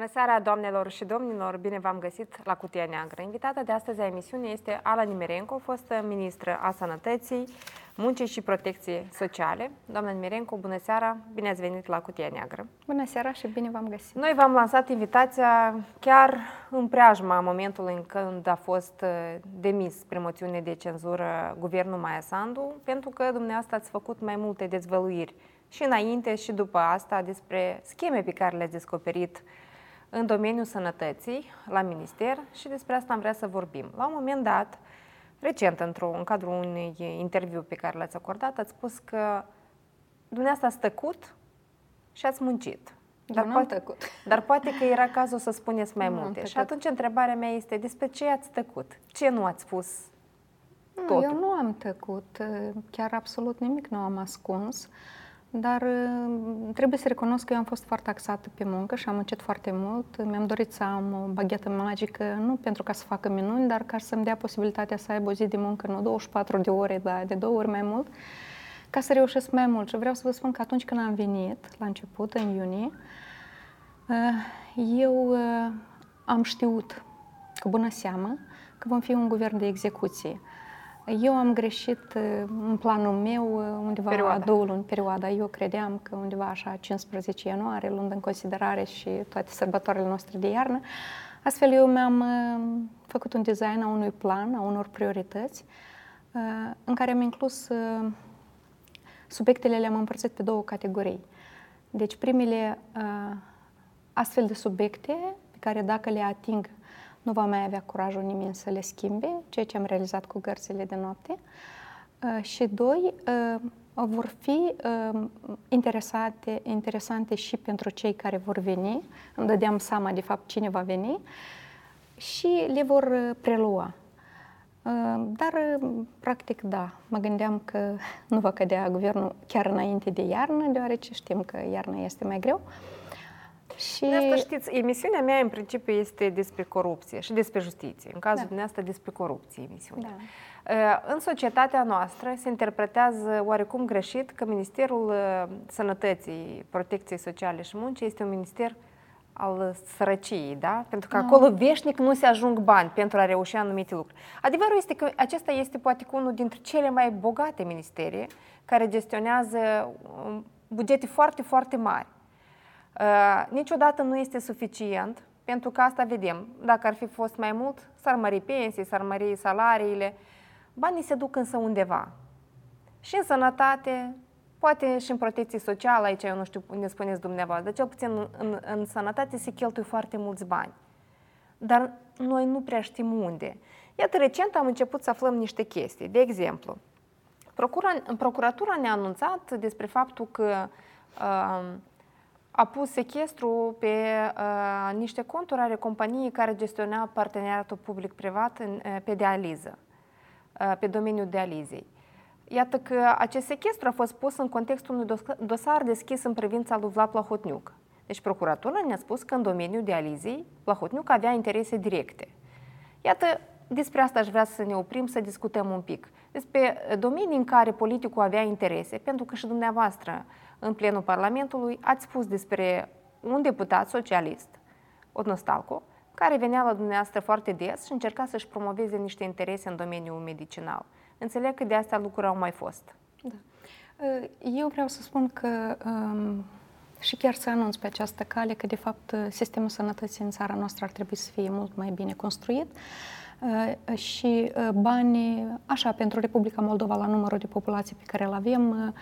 Bună seara, doamnelor și domnilor! Bine v-am găsit la Cutia Neagră. Invitata de astăzi a emisiunii este Ala Nimerenco, fostă ministră a Sănătății, Muncii și Protecției Sociale. Doamna Nimerenco, bună seara! Bine ați venit la Cutia Neagră! Bună seara și bine v-am găsit! Noi v-am lansat invitația chiar în preajma momentului în când a fost uh, demis prin moțiune de cenzură guvernul Maia Sandu, pentru că dumneavoastră ați făcut mai multe dezvăluiri și înainte și după asta despre scheme pe care le-ați descoperit în domeniul sănătății la minister și despre asta am vrea să vorbim. La un moment dat, recent, într-o, în cadrul unui interviu pe care l-ați acordat, ați spus că dumneavoastră ați tăcut și ați muncit. Dar poate, tăcut. dar poate că era cazul să spuneți mai nu multe. Și atunci întrebarea mea este despre ce ați tăcut? Ce nu ați spus nu, Eu nu am tăcut. Chiar absolut nimic nu am ascuns. Uh, dar uh, trebuie să recunosc că eu am fost foarte axată pe muncă și am muncit foarte mult. Mi-am dorit să am o baghetă magică, nu pentru ca să facă minuni, dar ca să-mi dea posibilitatea să aibă o zi de muncă, nu 24 de ore, dar de două ori mai mult, ca să reușesc mai mult. Și vreau să vă spun că atunci când am venit, la început, în iunie, uh, eu uh, am știut cu bună seamă că vom fi un guvern de execuție. Eu am greșit uh, în planul meu uh, undeva perioada. a două luni, perioada. Eu credeam că undeva așa 15 ianuarie, luând în considerare și toate sărbătoarele noastre de iarnă. Astfel eu mi-am uh, făcut un design a unui plan, a unor priorități, în care am inclus subiectele le-am împărțit pe două categorii. Deci primele astfel de subiecte pe care dacă le ating nu va mai avea curajul nimeni să le schimbe, ceea ce am realizat cu gărțile de noapte. Uh, și doi, uh, vor fi uh, interesate, interesante și pentru cei care vor veni. Îmi dădeam seama, de fapt, cine va veni și le vor prelua. Dar, practic, da, mă gândeam că nu va cădea guvernul chiar înainte de iarnă, deoarece știm că iarna este mai greu. Și... De asta știți, emisiunea mea în principiu este despre corupție și despre justiție. În cazul da. dumneavoastră despre corupție emisiunea. Da. Uh, în societatea noastră se interpretează oarecum greșit că Ministerul uh, Sănătății, Protecției Sociale și Muncii este un minister al sărăciei, da? Pentru că no. acolo veșnic nu se ajung bani pentru a reuși anumite lucruri. Adevărul este că acesta este poate unul dintre cele mai bogate ministere care gestionează um, bugete foarte, foarte mari. Uh, niciodată nu este suficient, pentru că asta vedem. Dacă ar fi fost mai mult, s-ar mări pensii, s-ar mări salariile. Banii se duc însă undeva. Și în sănătate, poate și în protecție socială, aici eu nu știu unde spuneți dumneavoastră, dar cel puțin în, în, în sănătate se cheltuie foarte mulți bani. Dar noi nu prea știm unde. Iată, recent am început să aflăm niște chestii. De exemplu, procura, procuratura ne-a anunțat despre faptul că uh, a pus sechestru pe uh, niște conturi ale companiei care gestiona parteneriatul public-privat în, uh, pe dializă, uh, pe domeniul dializei. Iată că acest sechestru a fost pus în contextul unui dosar deschis în privința lui Vlad Plahotniuc. Deci procuratura ne-a spus că în domeniul dializei Plahotniuc avea interese directe. Iată, despre asta aș vrea să ne oprim, să discutăm un pic. Despre domenii în care politicul avea interese, pentru că și dumneavoastră în plenul Parlamentului, ați spus despre un deputat socialist, Odnostalco, care venea la dumneavoastră foarte des și încerca să-și promoveze niște interese în domeniul medicinal. Înțeleg că de asta lucruri au mai fost. Da. Eu vreau să spun că um, și chiar să anunț pe această cale că, de fapt, sistemul sănătății în țara noastră ar trebui să fie mult mai bine construit uh, și uh, banii, așa, pentru Republica Moldova, la numărul de populație pe care îl avem, uh, Ă,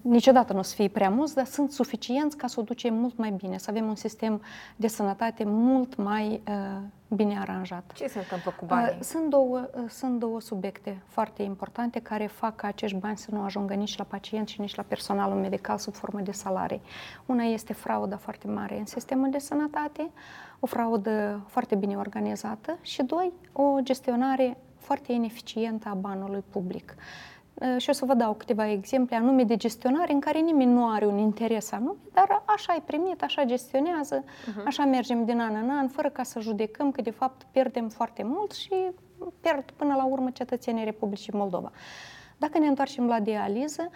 niciodată nu o să fie prea mulți, dar sunt suficienți ca să o ducem mult mai bine, să avem un sistem de sănătate mult mai uh, bine aranjat. Ce se întâmplă cu banii? Uh, sunt două, uh, sunt două subiecte foarte importante care fac ca acești bani să nu ajungă nici la pacienți și nici la personalul medical sub formă de salarii. Una este frauda foarte mare în sistemul de sănătate, o fraudă foarte bine organizată și doi, o gestionare foarte ineficientă a banului public. Eh, și o să vă dau câteva exemple anume de gestionare în care nimeni nu are un interes anume, dar așa ai primit, așa gestionează, uh-huh. așa mergem din an în an, fără ca să judecăm că de fapt pierdem foarte mult și pierd până la urmă cetățenii Republicii Moldova. Dacă ne întoarcem la dializă,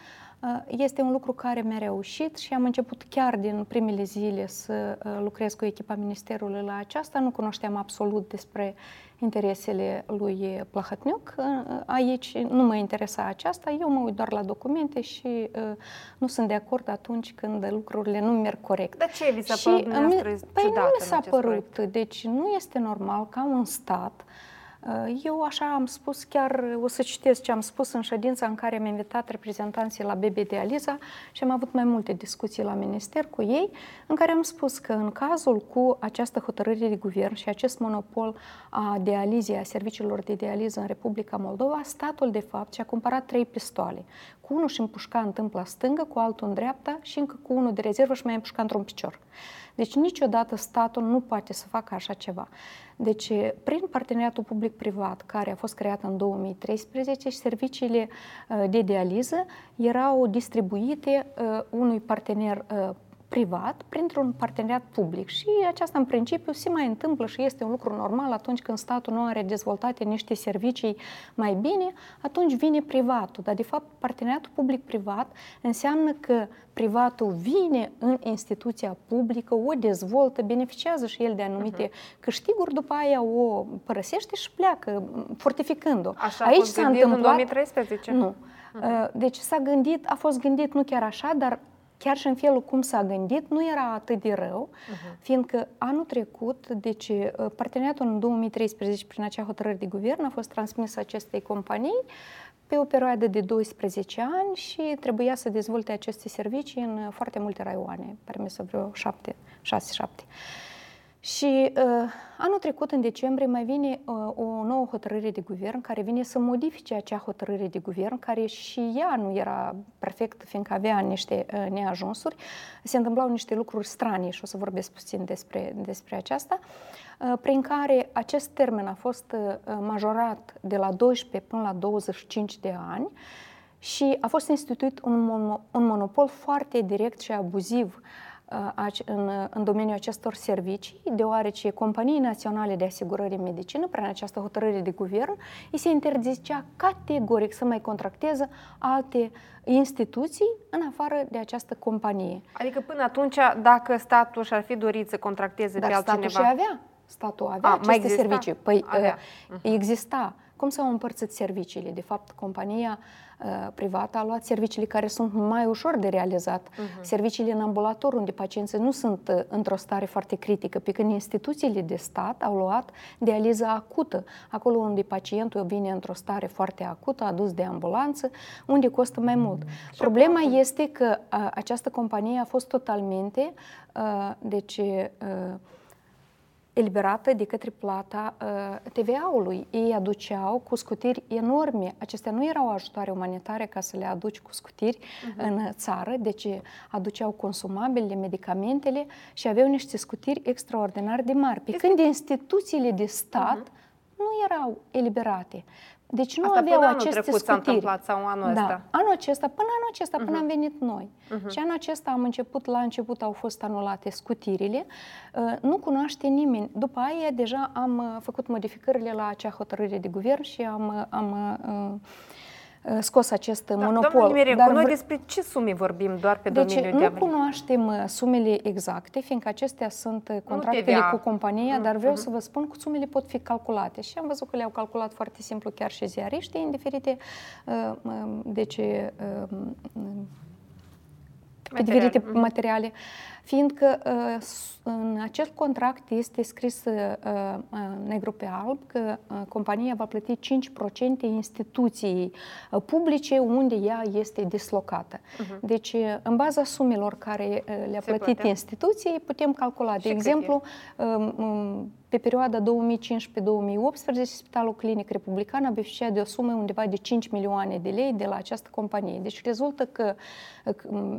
Este un lucru care mi-a reușit și am început chiar din primele zile să lucrez cu echipa Ministerului la aceasta. Nu cunoșteam absolut despre interesele lui Plahătniuc. Aici nu mă interesa aceasta, eu mă uit doar la documente și uh, nu sunt de acord atunci când lucrurile nu merg corect. Dar ce vi s-a părut Păi nu mi s-a părut, proiect? deci nu este normal ca un stat uh, Uh, eu așa am spus, chiar o să citesc ce am spus în ședința în care am invitat reprezentanții la BB Dializa și am avut mai multe discuții la minister cu ei, în care am spus că în cazul cu această hotărâre de guvern și acest monopol a dializei, a serviciilor de dializă în Republica Moldova, statul de fapt și-a cumpărat trei pistoale. Cu unul și împușca în tâmpla stângă, cu altul în dreapta și încă cu unul de rezervă și mai împușca într-un picior. Deci niciodată statul nu poate să facă așa ceva. Deci, prin parteneriatul public-privat, care a fost creat în 2013, și serviciile uh, de dializă erau distribuite uh, unui partener uh, privat printr-un parteneriat public și aceasta în principiu se mai întâmplă și este un lucru normal atunci când statul nu are dezvoltate niște servicii mai bine, atunci vine privatul. Dar de fapt parteneriatul public-privat înseamnă că privatul vine în instituția publică, o dezvoltă, beneficiază și el de anumite uh-huh. câștiguri, după aia o părăsește și pleacă, fortificând-o. Așa Aici s-a întâmplat... în 2013? Nu. Uh-huh. Deci s-a gândit, a fost gândit nu chiar așa, dar chiar și în felul cum s-a gândit, nu era atât de rău, uh-huh. fiindcă anul trecut, deci uh, parteneriatul în 2013 prin acea hotărâre de guvern a fost transmis acestei companii pe o perioadă de 12 ani și trebuia să dezvolte aceste servicii în foarte multe raioane, permisă vreo 7, 6-7. Și uh, anul trecut, în decembrie, mai vine uh, o nouă hotărâre de guvern care vine să modifice acea hotărâre de guvern, care și ea nu era perfect, fiindcă avea niște uh, neajunsuri. Se întâmplau niște lucruri stranii și o să vorbesc puțin despre, despre aceasta, uh, prin care acest termen a fost uh, majorat de la 12 până la 25 de ani și a fost instituit un, un monopol foarte direct și abuziv uh, în, în domeniul acestor servicii, deoarece companii naționale de asigurări în medicină, prin această hotărâre de guvern, îi se interzicea categoric să mai contracteze alte instituții în afară de această companie. Adică până atunci, dacă statul și-ar fi dorit să contracteze Dar pe altcineva... statul și avea. Statul avea A, aceste mai servicii. Păi avea. Uh, exista. Cum s-au împărțit serviciile? De fapt, compania uh, privată a luat serviciile care sunt mai ușor de realizat, uh-huh. serviciile în ambulator, unde pacienții nu sunt uh, într-o stare foarte critică, pe când instituțiile de stat au luat dializă acută, acolo unde pacientul vine într-o stare foarte acută, adus de ambulanță, unde costă mai mult. Uh-huh. Problema este că uh, această companie a fost totalmente, uh, deci, uh, eliberată de către plata uh, TVA-ului. Ei aduceau cu scutiri enorme. Acestea nu erau ajutoare umanitare ca să le aduci cu scutiri uh-huh. în țară, deci aduceau consumabile, medicamentele și aveau niște scutiri extraordinar de mari. Pe este... când instituțiile de stat uh-huh. nu erau eliberate. Deci nu Asta aveau până aceste anul trecut scutiri. s-a întâmplat sau anul da. ăsta? anul acesta, până anul acesta, până uh-huh. am venit noi. Uh-huh. Și anul acesta am început, la început au fost anulate scutirile, uh, nu cunoaște nimeni. După aia deja am uh, făcut modificările la acea hotărâre de guvern și am, uh, am Uh, scos acest da, monopol. Mirecu, Dar noi despre ce sume vorbim doar pe deci domeniul de nu cunoaștem uh, sumele exacte, fiindcă acestea sunt uh, contractele cu compania, mm, dar vreau mm-hmm. să vă spun că sumele pot fi calculate și am văzut că le-au calculat foarte simplu chiar și ziariștii în diferite deci, pe diferite mm-hmm. materiale fiindcă uh, în acest contract este scris uh, uh, negru pe alb că compania va plăti 5% instituției publice unde ea este dislocată. Uh-huh. Deci, în baza sumelor care le-a plătit plătea. instituției, putem calcula. De exemplu, um, um, pe perioada 2015-2018, Spitalul Clinic Republican a beneficiat de o sumă undeva de 5 milioane de lei de la această companie. Deci rezultă că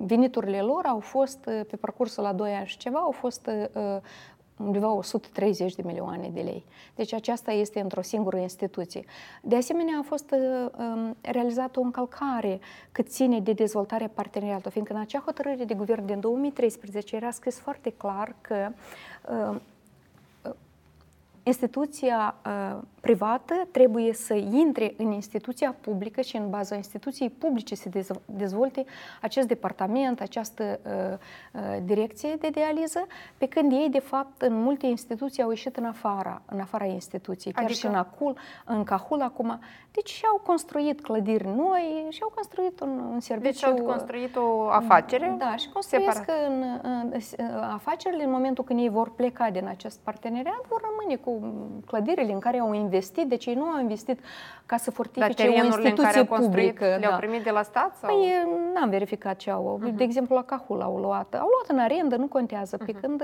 veniturile lor au fost pe parcursul la 2 ani și ceva au fost uh, undeva 130 de milioane de lei. Deci aceasta este într-o singură instituție. De asemenea, a fost uh, um, realizată o încălcare cât ține de dezvoltarea parteneriatului, fiindcă în acea hotărâre de guvern din 2013 era scris foarte clar că uh, instituția uh, privată trebuie să intre în instituția publică și în baza instituției publice să dezvolte acest departament, această uh, uh, direcție de dializă, pe când ei, de fapt, în multe instituții au ieșit în afara, în afara instituției, chiar adică... și în Acul, în Cahul acum. Deci și-au construit clădiri noi și-au construit un, un serviciu. Deci au construit o afacere? Da, și construiesc în, în, în, afacerile în momentul când ei vor pleca din acest parteneriat, vor rămâne cu clădirile în care au investit, deci ei nu au investit ca să fortifice o instituție în care au publică. Le-au da. primit de la stat? Sau? Păi, n-am verificat ce au. Uh-huh. De exemplu, la Cahul au luat. Au luat în arendă, nu contează. Pe uh-huh. când...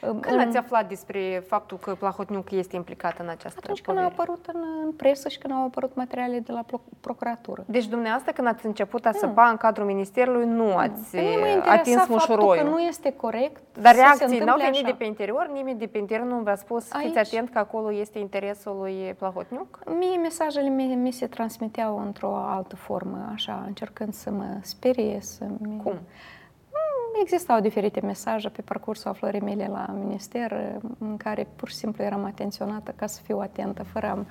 Când în... ați aflat despre faptul că Plahotniuc este implicat în această Atunci când au apărut în, în presă și când au apărut materiale de la procuratură. Deci dumneavoastră când ați început a săpa în cadrul ministerului, nu ați păi atins mușuroiul. că nu este corect Dar reacții n-au venit așa. de pe interior? Nimeni de pe interior nu v-a spus, Aici... fiți atent că acolo este interesul lui Plahotniuc? Mie mesajele mi, mi se transmiteau într-o altă formă, așa, încercând să mă sperie, să... Cum? Existau diferite mesaje pe parcursul aflării mele la minister în care pur și simplu eram atenționată ca să fiu atentă, fără am,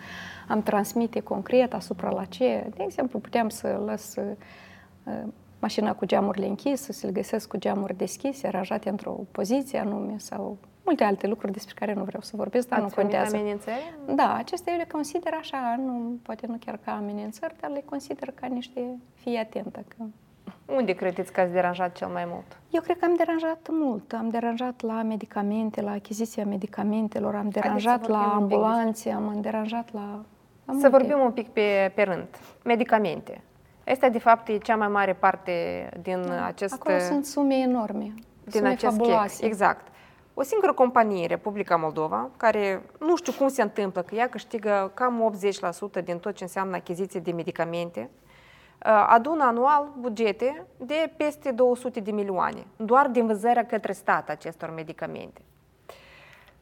am transmite concret asupra la ce. De exemplu, puteam să las uh, mașina cu geamurile închise, să-l găsesc cu geamuri deschise, aranjate într-o poziție anume sau multe alte lucruri despre care nu vreau să vorbesc, dar Ați nu contează. amenințări? Da, acestea eu le consider așa, nu, poate nu chiar ca amenințări, dar le consider ca niște fii atentă. Că... Unde credeți că ați deranjat cel mai mult? Eu cred că am deranjat mult. Am deranjat la medicamente, la achiziția medicamentelor, am deranjat la ambulanțe, am deranjat la... la să vorbim un pic pe, pe rând. Medicamente. Asta, de fapt, e cea mai mare parte din da, acest... Acolo sunt sume enorme. Din sume acest fabuloase. Chec. Exact. O singură companie, Republica Moldova, care nu știu cum se întâmplă, că ea câștigă cam 80% din tot ce înseamnă achiziție de medicamente, uh, adună anual bugete de peste 200 de milioane, doar din vânzarea către stat acestor medicamente.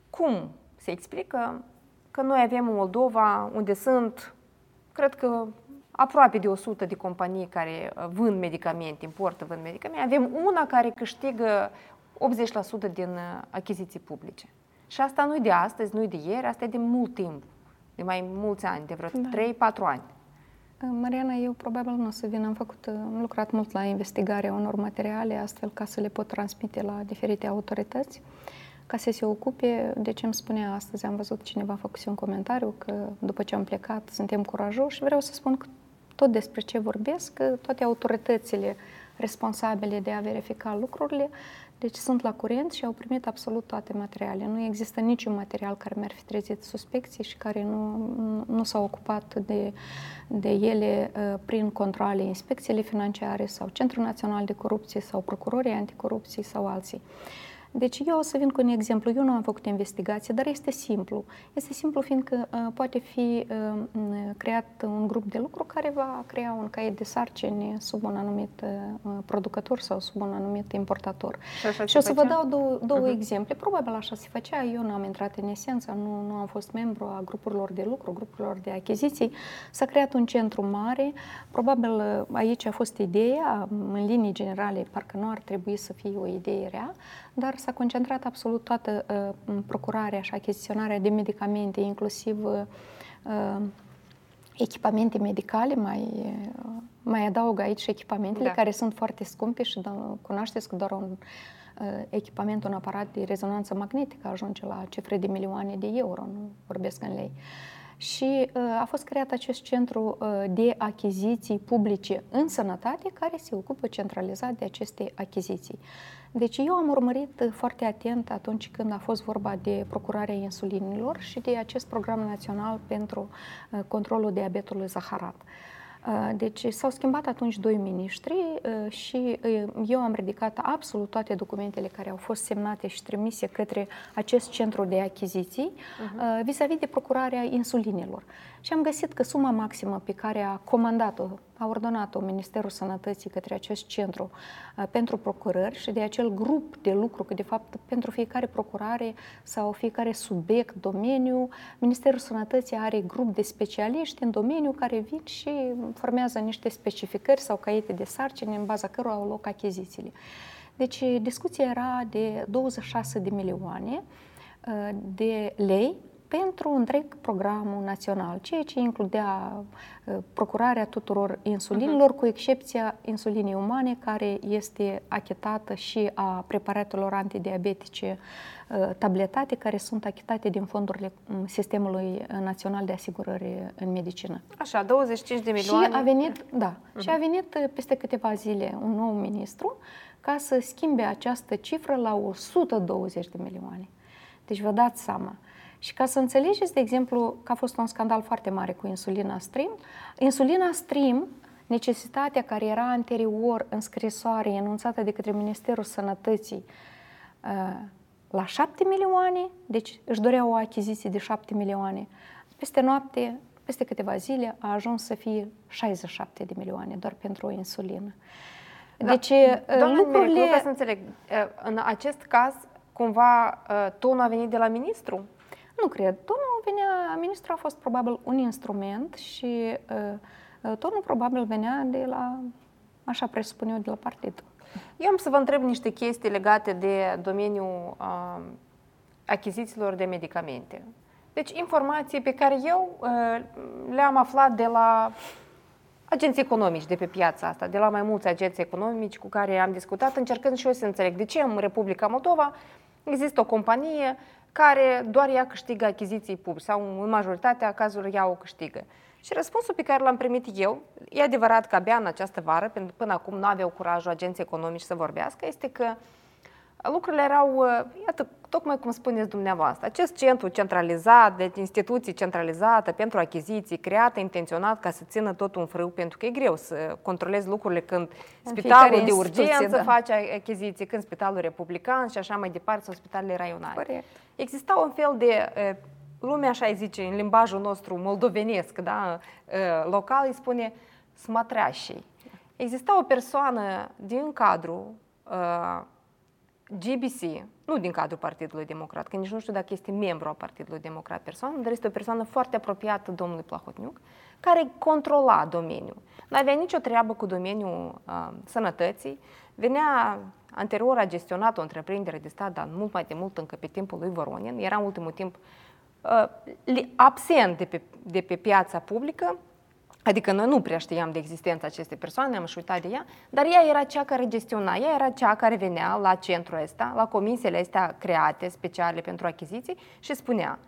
Cum se explică că noi avem în Moldova, unde sunt, cred că aproape de 100 de companii care uh, vând medicamente, importă, vând medicamente, avem una care câștigă 80% din uh, achiziții publice. Și asta nu e de astăzi, nu e de ieri, asta e de mult timp, de mai mulți ani, de vreo da. 3-4 ani. Uh, Mariana, eu probabil nu o să vin. Am făcut, uh, am lucrat mult la investigarea unor materiale, astfel ca să le pot transmite la diferite autorități, ca să se ocupe. De ce îmi spunea astăzi, am văzut cineva a făcut un comentariu că după ce am plecat suntem curajoși și vreau să spun că tot despre ce vorbesc, că toate autoritățile responsabile de a verifica lucrurile deci sunt la curent și au primit absolut toate materialele. Nu există niciun material care mi-ar fi trezit suspecții și care nu, nu s-au ocupat de, de ele uh, prin controle, inspecțiile financiare sau Centrul Național de Corupție sau Procurorii Anticorupție sau alții. Deci eu o să vin cu un exemplu. Eu nu am făcut investigație, dar este simplu. Este simplu fiindcă uh, poate fi uh, creat un grup de lucru care va crea un caiet de sarcini sub un anumit uh, producător sau sub un anumit importator. Și, și o să vă dau două, două uh-huh. exemple. Probabil așa se făcea. Eu nu am intrat în esență, nu, nu am fost membru a grupurilor de lucru, grupurilor de achiziții. S-a creat un centru mare. Probabil uh, aici a fost ideea, în linii generale, parcă nu ar trebui să fie o idee rea, dar s-a concentrat absolut toată uh, procurarea și achiziționarea de medicamente, inclusiv uh, uh, echipamente medicale, mai, uh, mai adaug aici și echipamentele da. care sunt foarte scumpe și da, cunoașteți că doar un uh, echipament, un aparat de rezonanță magnetică ajunge la cifre de milioane de euro, nu vorbesc în lei. Și uh, a fost creat acest centru uh, de achiziții publice în sănătate care se ocupă centralizat de aceste achiziții. Deci eu am urmărit foarte atent atunci când a fost vorba de procurarea insulinilor și de acest program național pentru uh, controlul diabetului zaharat. Uh, deci s-au schimbat atunci doi miniștri uh, și eu am ridicat absolut toate documentele care au fost semnate și trimise către acest centru de achiziții uh-huh. vis-a-vis de procurarea insulinilor. Și am găsit că suma maximă pe care a comandat-o a ordonat-o Ministerul Sănătății către acest centru uh, pentru procurări și de acel grup de lucru, că de fapt pentru fiecare procurare sau fiecare subiect, domeniu, Ministerul Sănătății are grup de specialiști în domeniu care vin și formează niște specificări sau caiete de sarcini în baza cărora au loc achizițiile. Deci discuția era de 26 de milioane uh, de lei pentru întreg programul național, ceea ce includea uh, procurarea tuturor insulinilor, uh-huh. cu excepția insulinii umane, care este achitată și a preparatelor antidiabetice uh, tabletate, care sunt achitate din fondurile um, Sistemului Național de Asigurări în Medicină. Așa, 25 de milioane. Și a venit, da, uh-huh. și a venit peste câteva zile un nou ministru ca să schimbe această cifră la 120 de milioane. Deci vă dați seama. Și ca să înțelegeți, de exemplu, că a fost un scandal foarte mare cu insulina Stream, insulina Stream, necesitatea care era anterior în scrisoare enunțată de către Ministerul Sănătății uh, la 7 milioane, deci își dorea o achiziție de 7 milioane, peste noapte, peste câteva zile, a ajuns să fie 67 de milioane doar pentru o insulină. Da. Deci, uh, Doamne lucrurile... Miric, să înțeleg, uh, în acest caz, cumva, tonul a venit de la ministru? Nu cred. Tonul venea, ministrul a fost probabil un instrument și uh, tonul probabil venea de la, așa presupun eu, de la partid. Eu am să vă întreb niște chestii legate de domeniul uh, achizițiilor de medicamente. Deci informații pe care eu uh, le-am aflat de la agenții economici de pe piața asta, de la mai mulți agenții economici cu care am discutat, încercând și eu să înțeleg de ce în Republica Moldova există o companie care doar ea câștigă achiziții publice sau în majoritatea cazurilor ea o câștigă. Și răspunsul pe care l-am primit eu, e adevărat că abia în această vară, pentru până acum nu aveau curajul agenții economici să vorbească, este că lucrurile erau, uh, iată, tocmai cum spuneți dumneavoastră, acest centru centralizat, de instituții centralizată pentru achiziții, creată intenționat ca să țină tot un frâu, pentru că e greu să controlezi lucrurile când în spitalul de urgență da. face achiziții, când spitalul republican și așa mai departe, sau spitalele raionale. Corect. Exista un fel de lumea așa îi zice în limbajul nostru moldovenesc, da, local îi spune smatreașii. Exista o persoană din cadrul GBC, nu din cadrul Partidului Democrat, că nici nu știu dacă este membru al Partidului Democrat persoană, dar este o persoană foarte apropiată domnului Plahotniuc, care controla domeniul. Nu avea nicio treabă cu domeniul uh, sănătății, venea anterior a gestionat o întreprindere de stat, dar mult mai de mult încă pe timpul lui Voronin, era în ultimul timp uh, absent de pe, de pe piața publică, Adică noi nu prea știam de existența acestei persoane, am și uitat de ea, dar ea era cea care gestiona, ea era cea care venea la centrul ăsta, la comisiile astea create speciale pentru achiziții și spunea,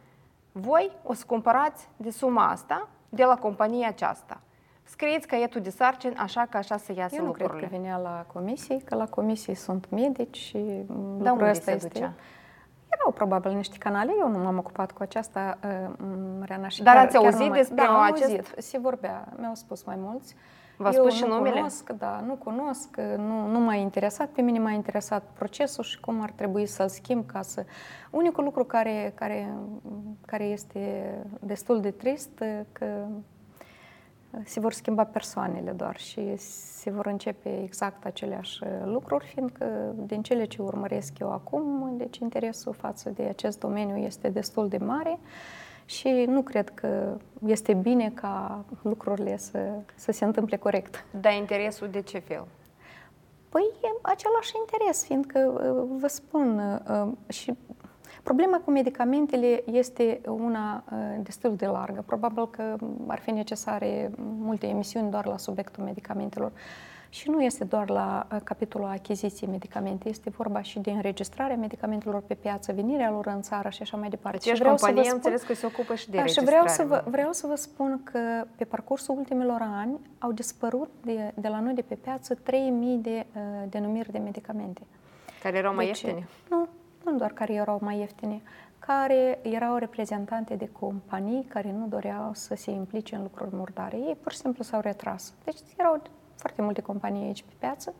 voi o să cumpărați de suma asta de la compania aceasta. Scrieți caietul de sarcini așa că așa să iasă Eu nu lucrurile. cred că venea la comisie, că la comisie sunt medici și da, lucrul ăsta este... Ducea? Erau probabil niște canale, eu nu m-am ocupat cu aceasta, uh, Mariana, și Dar chiar, ați auzit chiar despre da, acest? auzit, se vorbea, mi-au spus mai mulți. V-a spus și numele? Cunosc, da, nu cunosc, nu, nu m-a interesat, pe mine m-a interesat procesul și cum ar trebui să-l schimb ca să... Unicul lucru care, care, care este destul de trist, că se vor schimba persoanele doar și se vor începe exact aceleași lucruri, fiindcă din cele ce urmăresc eu acum, deci interesul față de acest domeniu este destul de mare și nu cred că este bine ca lucrurile să, să se întâmple corect. Dar interesul de ce fel? Păi același interes, fiindcă vă spun și Problema cu medicamentele este una uh, destul de largă. Probabil că ar fi necesare multe emisiuni doar la subiectul medicamentelor. Și nu este doar la uh, capitolul achiziției medicamente, este vorba și de înregistrarea medicamentelor pe piață, venirea lor în țară și așa mai departe. Deci vreau companie, să vă spun, înțeles că se ocupă și de da, și vreau să, vă, vreau să vă spun că pe parcursul ultimilor ani au dispărut de, de la noi de pe piață 3.000 de uh, denumiri de medicamente. Care erau mai deci, ieftine? Nu, nu doar care erau mai ieftine, care erau reprezentante de companii care nu doreau să se implice în lucruri murdare. Ei pur și simplu s-au retras. Deci erau foarte multe companii aici pe piață.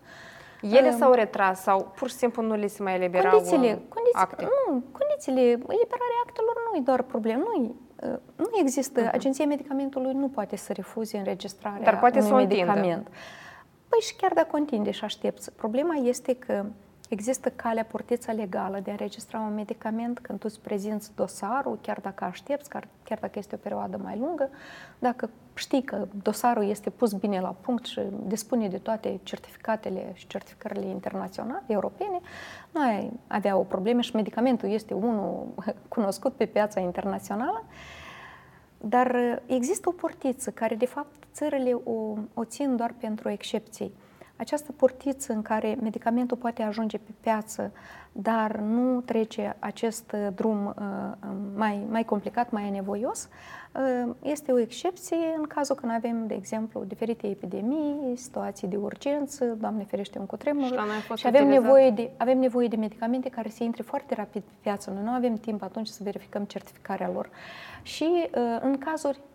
Ele um, s-au retras sau pur și simplu nu le se mai eliberau condițiile, uh, condiții, acte? Nu, condițiile, eliberarea actelor nu e doar problemă, nu uh, nu există, uh-huh. Agenția Medicamentului nu poate să refuze înregistrarea Dar poate unui să medicament. Păi și chiar dacă întinde și aștepți. Problema este că Există calea portița legală de a înregistra un medicament când tu îți prezinți dosarul, chiar dacă aștepți, chiar, chiar dacă este o perioadă mai lungă, dacă știi că dosarul este pus bine la punct și dispune de toate certificatele și certificările internaționale, europene, nu ai avea o problemă și medicamentul este unul cunoscut pe piața internațională, dar există o portiță care, de fapt, țările o, o țin doar pentru excepții această portiță în care medicamentul poate ajunge pe piață, dar nu trece acest uh, drum uh, um, mai, mai complicat, mai nevoios, uh, este o excepție în cazul când avem, de exemplu, diferite epidemii, situații de urgență, Doamne ferește un cutremur și, și avem, nevoie de, avem nevoie de medicamente care să intre foarte rapid pe piață. Noi nu avem timp atunci să verificăm certificarea lor. Și în cazuri Uh,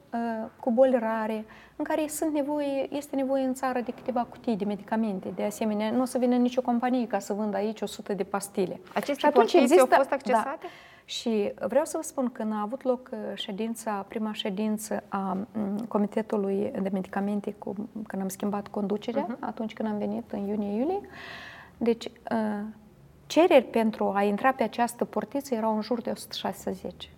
cu boli rare, în care sunt nevoie, este nevoie în țară de câteva cutii de medicamente. De asemenea, nu o să vină nicio companie ca să vândă aici 100 de pastile. Aceste și atunci există, au fost accesate? Da. Și vreau să vă spun că a avut loc uh, ședința, prima ședință a mm, Comitetului de Medicamente, cu, când am schimbat conducerea, uh-huh. atunci când am venit în iunie-iulie. Deci, uh, cereri pentru a intra pe această portiță erau în jur de 160.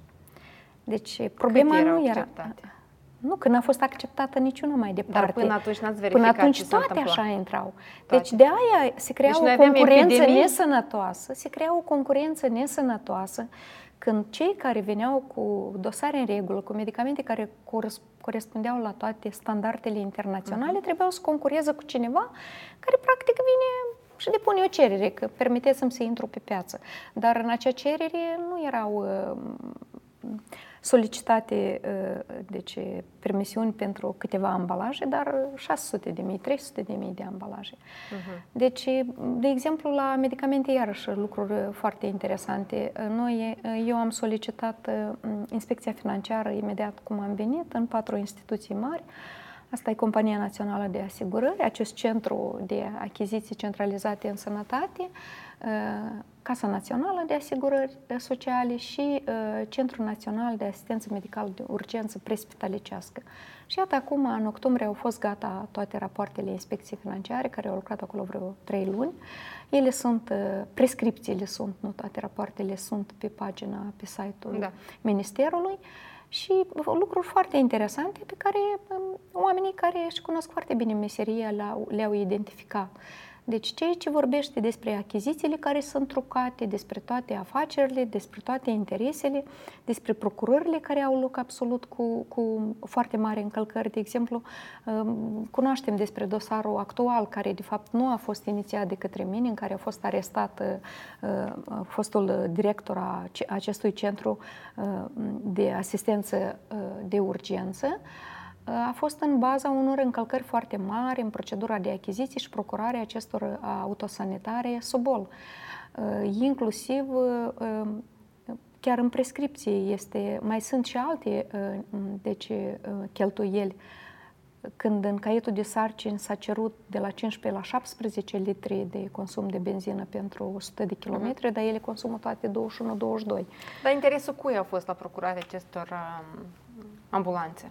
Deci, problema nu era... Acceptate? Nu, că n-a fost acceptată niciuna mai departe. Dar până atunci n-ați verificat Până atunci ce toate așa intrau. Toate. Deci de aia se crea deci o concurență epidemii? nesănătoasă, se crea o concurență nesănătoasă când cei care veneau cu dosare în regulă, cu medicamente care corespundeau la toate standardele internaționale, uh-huh. trebuiau să concureze cu cineva care practic vine și depune o cerere, că permiteți-mi să intru pe piață. Dar în acea cerere nu erau uh, solicitate uh, deci, permisiuni pentru câteva ambalaje, dar 600 de mii, 300 de mii de ambalaje. Uh-huh. Deci, de exemplu, la medicamente, iarăși, lucruri foarte interesante. Noi, eu am solicitat uh, inspecția financiară imediat cum am venit în patru instituții mari. Asta e Compania Națională de Asigurări, acest centru de achiziții centralizate în sănătate, uh, Casa Națională de Asigurări Sociale și uh, Centrul Național de Asistență Medicală de Urgență Prespitalicească. Și iată acum, în octombrie, au fost gata toate rapoartele inspecției financiare, care au lucrat acolo vreo trei luni. Ele sunt, uh, prescripțiile sunt, nu toate rapoartele sunt pe pagina, pe site-ul da. Ministerului și lucruri foarte interesante pe care um, oamenii care își cunosc foarte bine meseria le-au identificat. Deci ceea ce vorbește despre achizițiile care sunt trucate, despre toate afacerile, despre toate interesele, despre procurările care au loc absolut cu, cu foarte mari încălcări. De exemplu, um, cunoaștem despre dosarul actual, care de fapt nu a fost inițiat de către mine, în care a fost arestat uh, fostul director a acestui centru uh, de asistență uh, de urgență, a fost în baza unor încălcări foarte mari în procedura de achiziții și procurare acestor autosanitare Sobol. Inclusiv chiar în prescripție este, mai sunt și alte deci, cheltuieli când în caietul de sarcini s-a cerut de la 15 la 17 litri de consum de benzină pentru 100 de kilometri, uh-huh. dar ele consumă toate 21-22. Dar interesul cui a fost la procurarea acestor um, ambulanțe?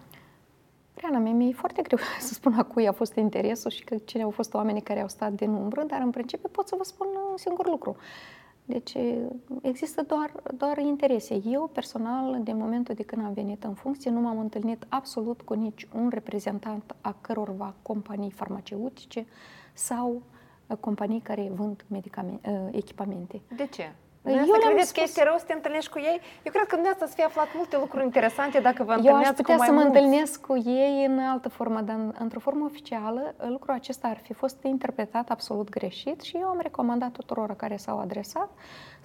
Reana mea, mi-e foarte greu să spun a cui a fost interesul și că cine au fost oamenii care au stat din umbră, dar în principiu pot să vă spun un singur lucru. Deci există doar, doar interese. Eu personal, din momentul de când am venit în funcție, nu m-am întâlnit absolut cu nici un reprezentant a cărorva companii farmaceutice sau companii care vând medicamente, echipamente. De ce? Eu credeți că este rău să te întâlnești cu ei? Eu cred că dumneavoastră să fie aflat multe lucruri interesante dacă vă întâlneați Eu aș putea cu mai să mă mulți. întâlnesc cu ei în altă formă, dar într-o formă oficială lucrul acesta ar fi fost interpretat absolut greșit și eu am recomandat tuturor care s-au adresat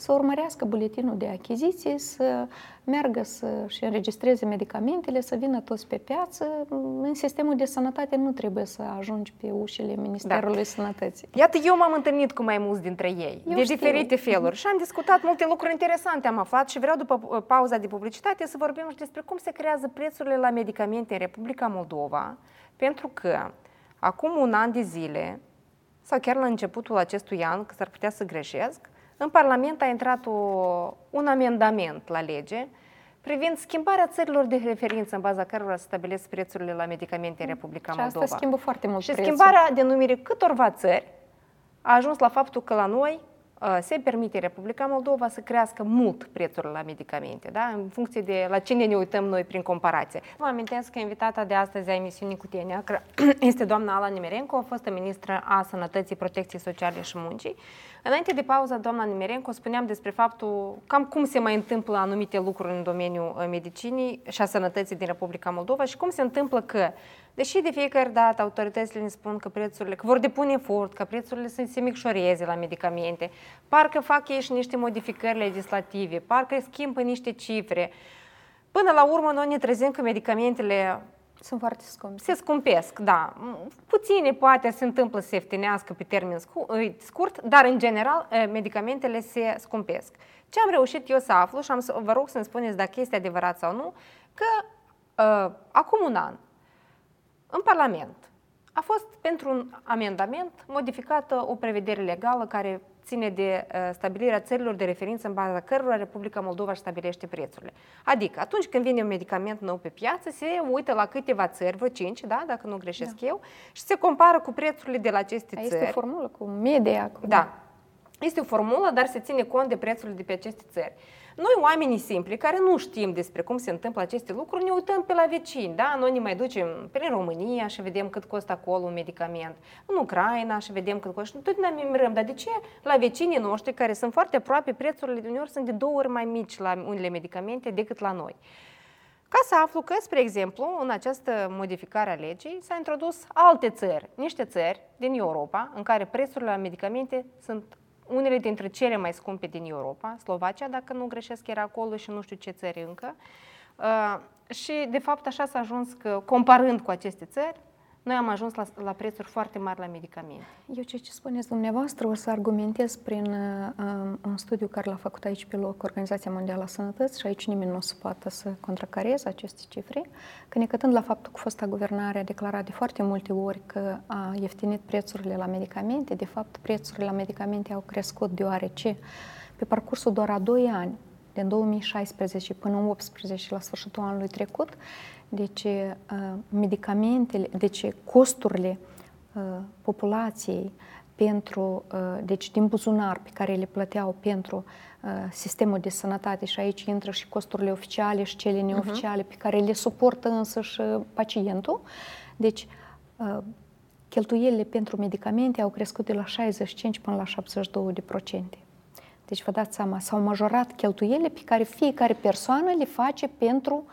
să urmărească buletinul de achiziții, să meargă să-și înregistreze medicamentele, să vină toți pe piață. În sistemul de sănătate nu trebuie să ajungi pe ușile Ministerului da. Sănătății. Iată, eu m-am întâlnit cu mai mulți dintre ei, eu de știu. diferite feluri și am discutat multe lucruri interesante, am aflat și vreau după uh, pauza de publicitate să vorbim și despre cum se creează prețurile la medicamente în Republica Moldova, pentru că acum un an de zile, sau chiar la începutul acestui an, că s-ar putea să greșesc, în Parlament a intrat o, un amendament la lege privind schimbarea țărilor de referință în baza cărora se stabilesc prețurile la medicamente în Republica și Moldova. asta schimbă foarte mult Și prețul. schimbarea denumirii câtorva țări a ajuns la faptul că la noi Uh, se permite Republica Moldova să crească mult prețurile la medicamente, da? în funcție de la cine ne uităm noi prin comparație. Vă amintesc că invitata de astăzi a emisiunii Cutenia este doamna Ala Nimerenco, fostă ministră a Sănătății, Protecției Sociale și Muncii. Înainte de pauză, doamna Nimerenco, spuneam despre faptul cam cum se mai întâmplă anumite lucruri în domeniul uh, medicinii și a sănătății din Republica Moldova și cum se întâmplă că Deși de fiecare dată autoritățile ne spun că prețurile, că vor depune efort, că prețurile să se micșoreze la medicamente, parcă fac ei și niște modificări legislative, parcă schimbă niște cifre. Până la urmă, noi ne trezim că medicamentele sunt foarte scumpe. Se scumpesc, da. Puține poate se întâmplă să se ieftinească pe termen scurt, dar în general medicamentele se scumpesc. Ce am reușit eu să aflu și am să, vă rog să-mi spuneți dacă este adevărat sau nu, că uh, acum un an în Parlament a fost pentru un amendament modificată o prevedere legală care ține de uh, stabilirea țărilor de referință în baza cărora Republica Moldova își stabilește prețurile. Adică, atunci când vine un medicament nou pe piață, se uită la câteva țări, vreo 5, da, dacă nu greșesc da. eu, și se compară cu prețurile de la aceste este țări. Este o formulă cu media. Cu... Da. Este o formulă, dar se ține cont de prețurile de pe aceste țări. Noi, oamenii simpli, care nu știm despre cum se întâmplă aceste lucruri, ne uităm pe la vecini, da? Noi ne mai ducem prin România și vedem cât costă acolo un medicament, în Ucraina și vedem cât costă. Tot ne mirăm, dar de ce la vecinii noștri, care sunt foarte aproape, prețurile de uneori sunt de două ori mai mici la unele medicamente decât la noi? Ca să aflu că, spre exemplu, în această modificare a legii s-a introdus alte țări, niște țări din Europa, în care prețurile la medicamente sunt unele dintre cele mai scumpe din Europa, Slovacia, dacă nu greșesc, era acolo și nu știu ce țări încă. Uh, și, de fapt, așa s-a ajuns că, comparând cu aceste țări, noi am ajuns la, la prețuri foarte mari la medicamente. Eu ce, ce spuneți dumneavoastră o să argumentez prin uh, un studiu care l-a făcut aici pe loc Organizația Mondială a Sănătății și aici nimeni nu o să poată să contracareze aceste cifre, că necătând la faptul că fosta guvernare a declarat de foarte multe ori că a ieftinit prețurile la medicamente, de fapt prețurile la medicamente au crescut deoarece pe parcursul doar a 2 ani, din 2016 până în 2018 la sfârșitul anului trecut, deci uh, medicamentele, deci costurile uh, populației pentru, uh, deci din buzunar pe care le plăteau pentru sistemul de sănătate și aici intră și costurile oficiale și cele neoficiale uh-huh. pe care le suportă însă și pacientul. Deci cheltuielile pentru medicamente au crescut de la 65 până la 72 de procente. Deci vă dați seama, s-au majorat cheltuielile pe care fiecare persoană le face pentru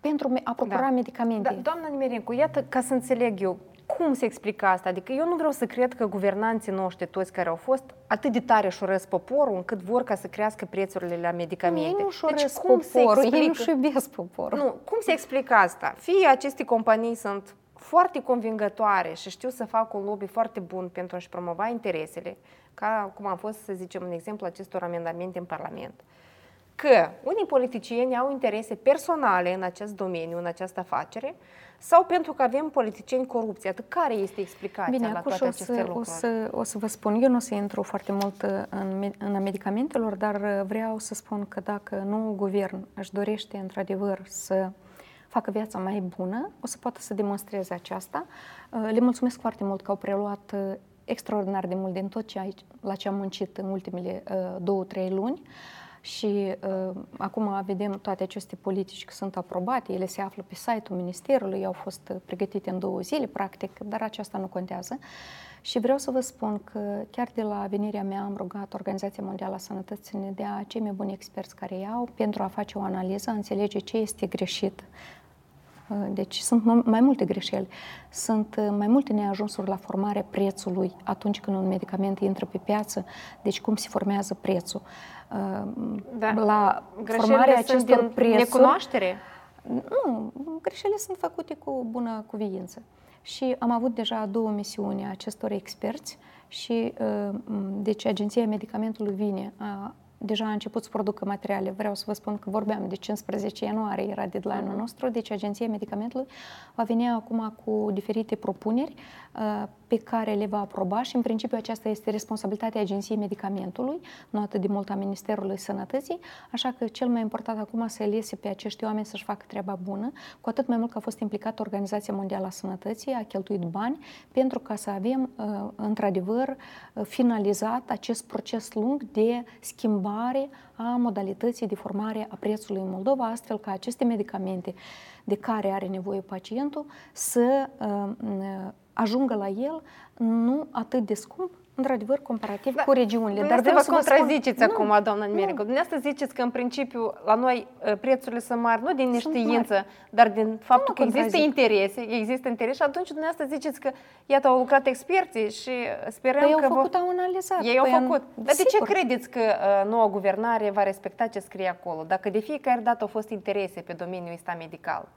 pentru a procura da. medicamente. Da, doamna Nimerencu, iată ca să înțeleg eu, cum se explică asta? Adică eu nu vreau să cred că guvernanții noștri, toți care au fost, atât de tare șoresc poporul, încât vor ca să crească prețurile la medicamente. Ei nu șoresc deci, cum poporul, explică... ei nu și iubesc poporul. Nu, cum se explică asta? Fie aceste companii sunt foarte convingătoare și știu să facă un lobby foarte bun pentru a-și promova interesele, ca cum am fost, să zicem, un exemplu acestor amendamente în Parlament. Uh, că unii politicieni au interese personale în acest domeniu, în această afacere, sau pentru că avem politicieni corupți. Atât care este explicația Bine, la toate aceste să, lucruri? O să, o să vă spun, eu nu o să intru foarte mult în, în medicamentelor, dar vreau să spun că dacă nu guvern își dorește într-adevăr să facă viața mai bună, o să poată să demonstreze aceasta. Le mulțumesc foarte mult că au preluat extraordinar de mult din tot ce, la ce am muncit în ultimele două, trei luni. Și uh, acum vedem toate aceste politici că sunt aprobate, ele se află pe site-ul Ministerului, au fost pregătite în două zile, practic, dar aceasta nu contează. Și vreau să vă spun că chiar de la venirea mea am rugat Organizația Mondială a Sănătății să ne dea cei mai buni experți care iau pentru a face o analiză, a înțelege ce este greșit uh, deci sunt mai multe greșeli, sunt uh, mai multe neajunsuri la formarea prețului atunci când un medicament intră pe piață, deci cum se formează prețul da. la formarea acestor prețuri. Necunoaștere? Nu, greșelile sunt făcute cu bună cuviință. Și am avut deja două misiuni a acestor experți și deci Agenția Medicamentului vine, a deja a început să producă materiale. Vreau să vă spun că vorbeam de 15 ianuarie era deadline-ul uh-huh. nostru, deci Agenția Medicamentului va veni acum cu diferite propuneri uh, pe care le va aproba și în principiu aceasta este responsabilitatea Agenției Medicamentului, nu atât de mult a Ministerului Sănătății, așa că cel mai important acum să lese pe acești oameni să-și facă treaba bună, cu atât mai mult că a fost implicată Organizația Mondială a Sănătății, a cheltuit bani pentru ca să avem uh, într-adevăr uh, finalizat acest proces lung de schimbare a modalității de formare a prețului în Moldova, astfel ca aceste medicamente de care are nevoie pacientul să uh, ajungă la el nu atât de scump, într-adevăr, comparativ da. cu regiunile. Dar vreau să vă contraziceți spun... acum, doamna Numerică. Dumneavoastră ziceți că, în principiu, la noi uh, prețurile sunt mari, nu din neștiință, dar din faptul nu că există interese, există interese și atunci dumneavoastră ziceți că, iată, au lucrat experții și sperăm păi că... au făcut, au analizat. Ei păi au făcut. Am... Dar de ce credeți că uh, noua guvernare va respecta ce scrie acolo, dacă de fiecare dată au fost interese pe domeniul ăsta medical?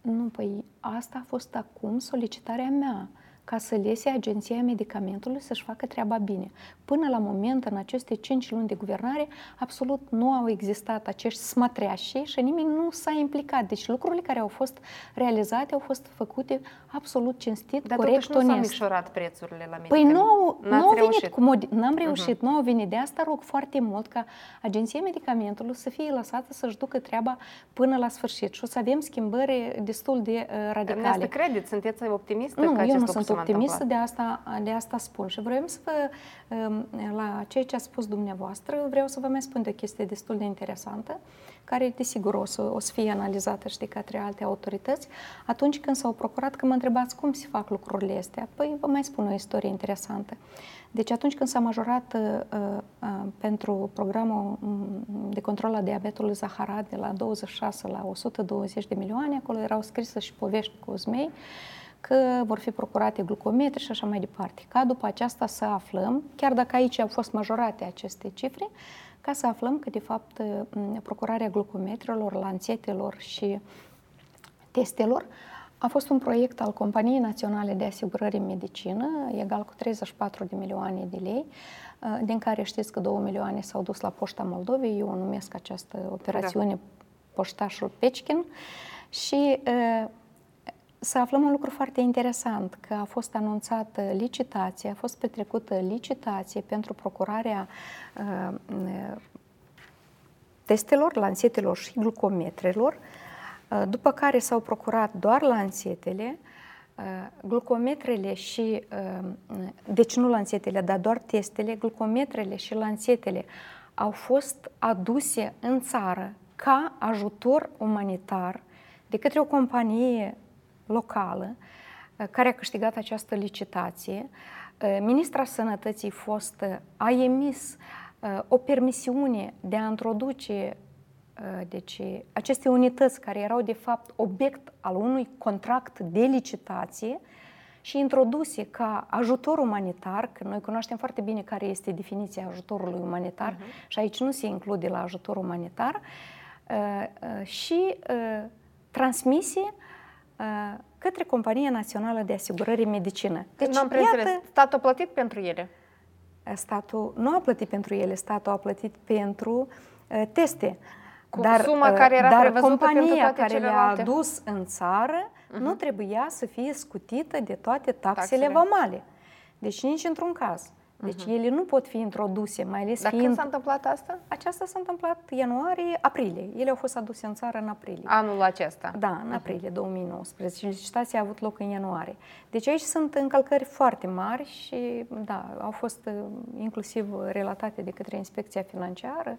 Nu, păi asta a fost acum solicitarea mea ca să lese Agenția Medicamentului să-și facă treaba bine. Până la moment, în aceste 5 luni de guvernare, absolut nu au existat acești smatreași și nimeni nu s-a implicat. Deci lucrurile care au fost realizate au fost făcute absolut cinstit, Dar corect, onest. Dar nu s-au micșorat prețurile la medicamente. Păi nu, nu au venit cu mod... N-am reușit, uh-huh. nu au venit. De asta rog foarte mult ca Agenția Medicamentului să fie lăsată să-și ducă treaba până la sfârșit și o să avem schimbări destul de uh, radicale. Asta credeți? Sunteți optimistă nu, că eu nu sunt optimistă, de asta, de asta spun. Și vreau să vă, um, la ceea ce a spus dumneavoastră, vreau să vă mai spun de o chestie destul de interesantă, care, desigur, o să, o să fie analizată și de către alte autorități. Atunci când s-au procurat, că mă întrebați cum se fac lucrurile astea, păi vă mai spun o istorie interesantă. Deci atunci când s-a majorat uh, uh, pentru programul mm, de control a diabetului Zaharat de la 26 la 120 de milioane, acolo erau scrise și povești cu zmei, că vor fi procurate glucometri și așa mai departe. Ca după aceasta să aflăm, chiar dacă aici au fost majorate aceste cifre, ca să aflăm că, de fapt, procurarea glucometrelor, lanțetelor și testelor a fost un proiect al Companiei Naționale de Asigurări în Medicină, egal cu 34 de milioane de lei, din care știți că 2 milioane s-au dus la Poșta Moldovei, eu numesc această operațiune da. Poștașul Peșchin, și să aflăm un lucru foarte interesant, că a fost anunțată licitație, a fost petrecută licitație pentru procurarea uh, testelor, lansetelor și glucometrelor, uh, după care s-au procurat doar lansetele, uh, glucometrele și, uh, deci nu lansetele, dar doar testele, glucometrele și lansetele au fost aduse în țară ca ajutor umanitar de către o companie locală uh, care a câștigat această licitație. Uh, ministra Sănătății fost uh, a emis o permisiune de a introduce deci, aceste unități care erau de fapt obiect al unui contract de licitație și introduse ca ajutor umanitar, că noi cunoaștem foarte bine care este definiția ajutorului umanitar uh-huh. și aici nu se include la ajutor umanitar, și transmisie către Compania Națională de Asigurări Medicină. Deci, Nu am iată, statul a plătit pentru ele? Statul nu a plătit pentru ele, statul a plătit pentru uh, teste. Cu dar, suma care era dar compania care le-a adus în țară uh-huh. nu trebuia să fie scutită de toate taxele, taxele. vamale. Deci nici într-un caz. Deci uh-huh. ele nu pot fi introduse, mai ales Dar fiind... când s-a întâmplat asta? Aceasta s-a întâmplat ianuarie, aprilie. Ele au fost aduse în țară în aprilie. Anul acesta? Da, în aprilie 2019. Licitația a avut loc în ianuarie. Deci aici sunt încălcări foarte mari și, da, au fost uh, inclusiv relatate de către inspecția financiară.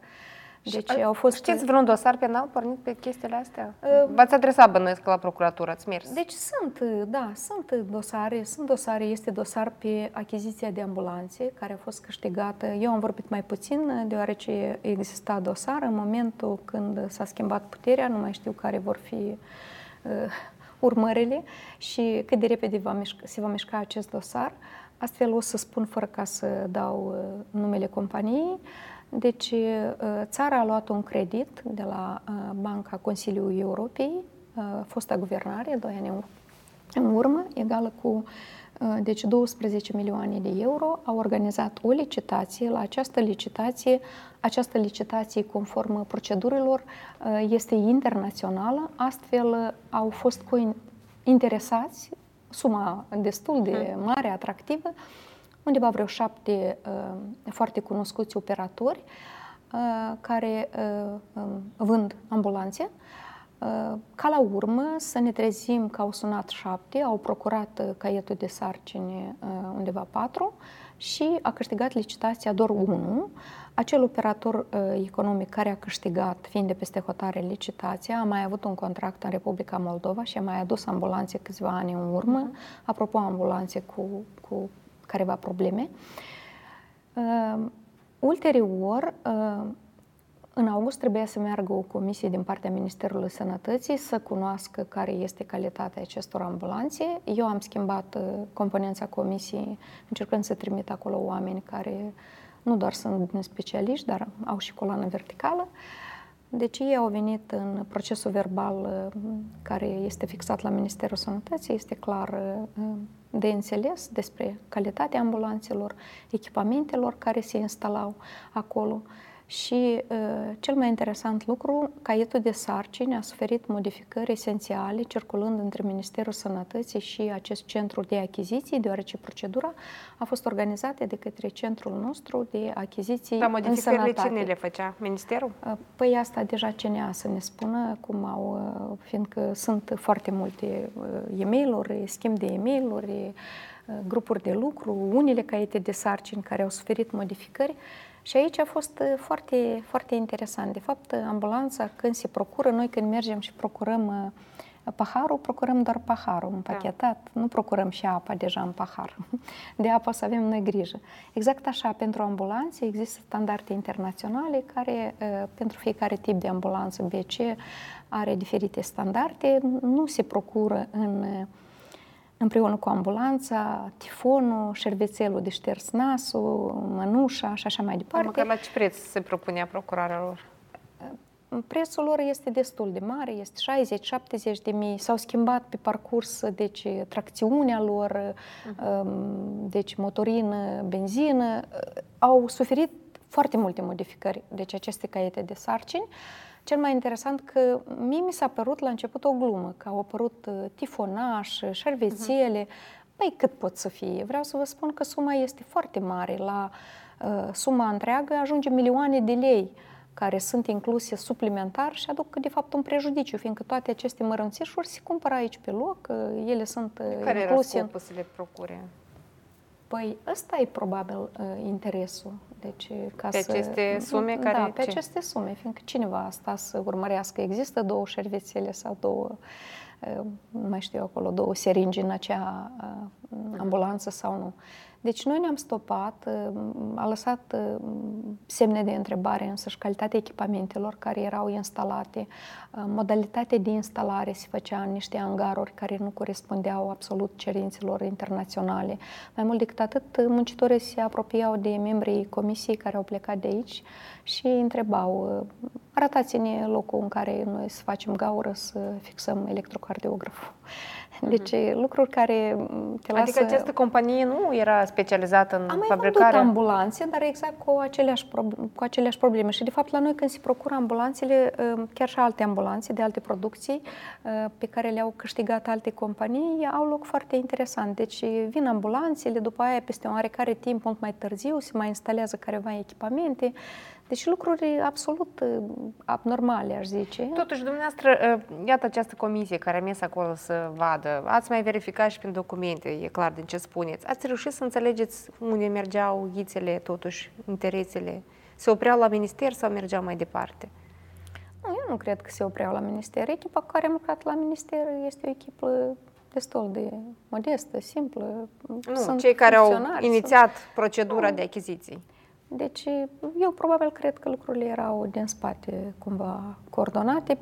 Deci au fost... Știți vreun dosar penal pornit pe chestiile astea? Uh, V-ați adresat bănuiesc la procuratură, ați mers? Deci sunt, da, sunt dosare, sunt dosare, este dosar pe achiziția de ambulanțe care a fost câștigată. Eu am vorbit mai puțin deoarece exista dosar în momentul când s-a schimbat puterea, nu mai știu care vor fi uh, urmările și cât de repede va mișca, se va mișca acest dosar. Astfel o să spun fără ca să dau uh, numele companiei. Deci, uh, țara a luat un credit de la uh, Banca Consiliului Europei, uh, fosta guvernare, doi ani în urmă, egală cu deci 12 milioane de euro, au organizat o licitație. La această licitație, această licitație conform procedurilor este internațională, astfel au fost interesați, suma destul de mhm. mare, atractivă, undeva vreo șapte foarte cunoscuți operatori care vând ambulanțe Uh, ca la urmă să ne trezim că au sunat șapte, au procurat uh, caietul de sarcini uh, undeva patru și a câștigat licitația doar unul. Acel operator economic care a câștigat, fiind de peste hotare licitația, a mai avut un contract în Republica Moldova și a mai adus ambulanțe câțiva ani în urmă, uh-huh. apropo ambulanțe cu, cu careva probleme. Uh, ulterior, uh, în august trebuia să meargă o comisie din partea Ministerului Sănătății să cunoască care este calitatea acestor ambulanțe. Eu am schimbat uh, componența comisiei încercând să trimit acolo oameni care nu doar sunt specialiști, dar au și coloană verticală. Deci ei au venit în procesul verbal uh, care este fixat la Ministerul Sănătății, este clar uh, de înțeles despre calitatea ambulanțelor, echipamentelor care se instalau acolo. Și uh, cel mai interesant lucru, caietul de sarcini a suferit modificări esențiale circulând între Ministerul Sănătății și acest centru de achiziții, deoarece procedura a fost organizată de către centrul nostru de achiziții Dar modificările cine le făcea? Ministerul? Uh, păi asta deja CNA să ne spună, cum au, uh, fiindcă sunt foarte multe uh, e mail schimb de e mail grupuri de lucru, unele caiete de sarcini care au suferit modificări, și aici a fost uh, foarte, foarte interesant. De fapt, ambulanța, când se procură, noi când mergem și procurăm uh, paharul, procurăm doar paharul împachetat, da. nu procurăm și apa deja în pahar. De apă să avem noi grijă. Exact așa, pentru ambulanțe există standarde internaționale care, uh, pentru fiecare tip de ambulanță BC, are diferite standarde, nu se procură în împreună cu ambulanța, tifonul, șervețelul de șters nasul, mănușa și așa mai departe. Măcar la ce preț se propunea procurarea lor? Prețul lor este destul de mare, este 60-70 de mii. S-au schimbat pe parcurs, deci, tracțiunea lor, uh-huh. deci motorină, benzină. Au suferit foarte multe modificări, deci aceste caiete de sarcini. Cel mai interesant că mie mi s-a părut la început o glumă, că au apărut uh, tifonaș, șervețiele. Uh-huh. Păi cât pot să fie? Vreau să vă spun că suma este foarte mare. La uh, suma întreagă ajunge milioane de lei care sunt incluse suplimentar și aduc de fapt un prejudiciu, fiindcă toate aceste mărunțișuri se cumpără aici pe loc, uh, ele sunt uh, care incluse. Care era să le procure? Păi ăsta e probabil uh, interesul. Deci, ca pe să, aceste sume da, care... pe ce? aceste sume, fiindcă cineva asta să urmărească. Există două șervețele sau două, uh, nu mai știu acolo, două seringi în acea uh, ambulanță sau nu. Deci noi ne-am stopat, a lăsat semne de întrebare însăși calitatea echipamentelor care erau instalate, modalitatea de instalare se făcea în niște angaruri care nu corespundeau absolut cerințelor internaționale. Mai mult decât atât, muncitorii se apropiau de membrii comisiei care au plecat de aici și întrebau, arătați-ne locul în care noi să facem gaură, să fixăm electrocardiograful. Mhm. Deci uh-huh. lucruri care te lasă... Adică această companie nu era specializată în Am mai fabricarea... Am ambulanțe, dar exact cu aceleași, probleme, cu aceleași probleme. Și de fapt la noi când se procură ambulanțele, um, chiar și alte ambulanțe de alte producții uh, pe care le-au câștigat alte companii, au loc foarte interesant. Deci vin ambulanțele, după aia peste un oarecare timp, mult mai târziu, se mai instalează careva echipamente, deci lucruri absolut uh, abnormale, aș zice. Totuși, dumneavoastră, uh, iată această comisie care a mers acolo să vadă, ați mai verificat și prin documente, e clar din ce spuneți. Ați reușit să înțelegeți unde mergeau ghițele, totuși, interesele? Se opreau la minister sau mergeau mai departe? Nu, eu nu cred că se opreau la minister. Echipa care a lucrat la minister este o echipă destul de modestă, simplă. Nu, Sunt cei care au inițiat sunt... procedura de achiziții. Deci eu probabil cred că lucrurile erau din spate cumva coordonate.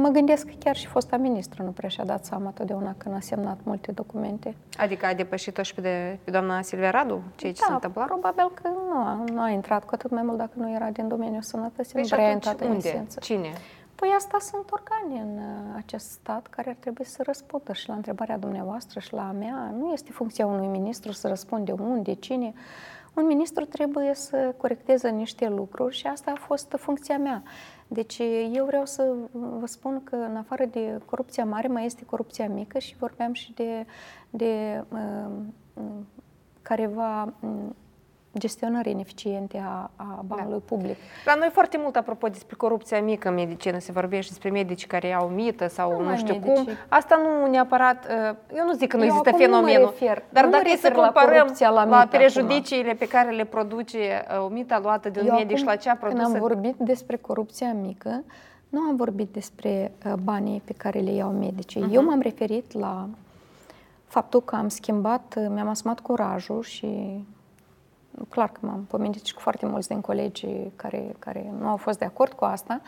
Mă gândesc că chiar și fosta ministră nu prea și-a dat seama totdeauna când a semnat multe documente. Adică a depășit-o și pe, de, pe doamna Silvia Radu, ceea ce da, se întâmpla? probabil că nu a, nu a intrat, cu atât mai mult dacă nu era din domeniul sănătății, păi nu prea a intrat unde? Esență. Cine? Păi asta sunt organe în uh, acest stat care ar trebui să răspundă și la întrebarea dumneavoastră și la a mea. Nu este funcția unui ministru să răspunde unde, cine. Un ministru trebuie să corecteze niște lucruri și asta a fost funcția mea. Deci eu vreau să vă spun că în afară de corupția mare mai este corupția mică și vorbeam și de, de uh, careva gestionării ineficiente a, a banului da. public. La noi foarte mult, apropo, despre corupția mică în medicină, se vorbește despre medici care au mită sau nu, nu știu medici. cum. Asta nu neapărat, uh, eu nu zic că nu eu există fenomenul, nu refer, dar nu dacă să comparăm la, la, la prejudiciile acum. pe care le produce uh, o mită luată de un eu medic și la ce a produs. Când am vorbit despre corupția mică, nu am vorbit despre uh, banii pe care le iau medicii. Uh-huh. Eu m-am referit la faptul că am schimbat, mi-am asumat curajul și clar că m-am pomenit și cu foarte mulți din colegii care, care nu au fost de acord cu asta,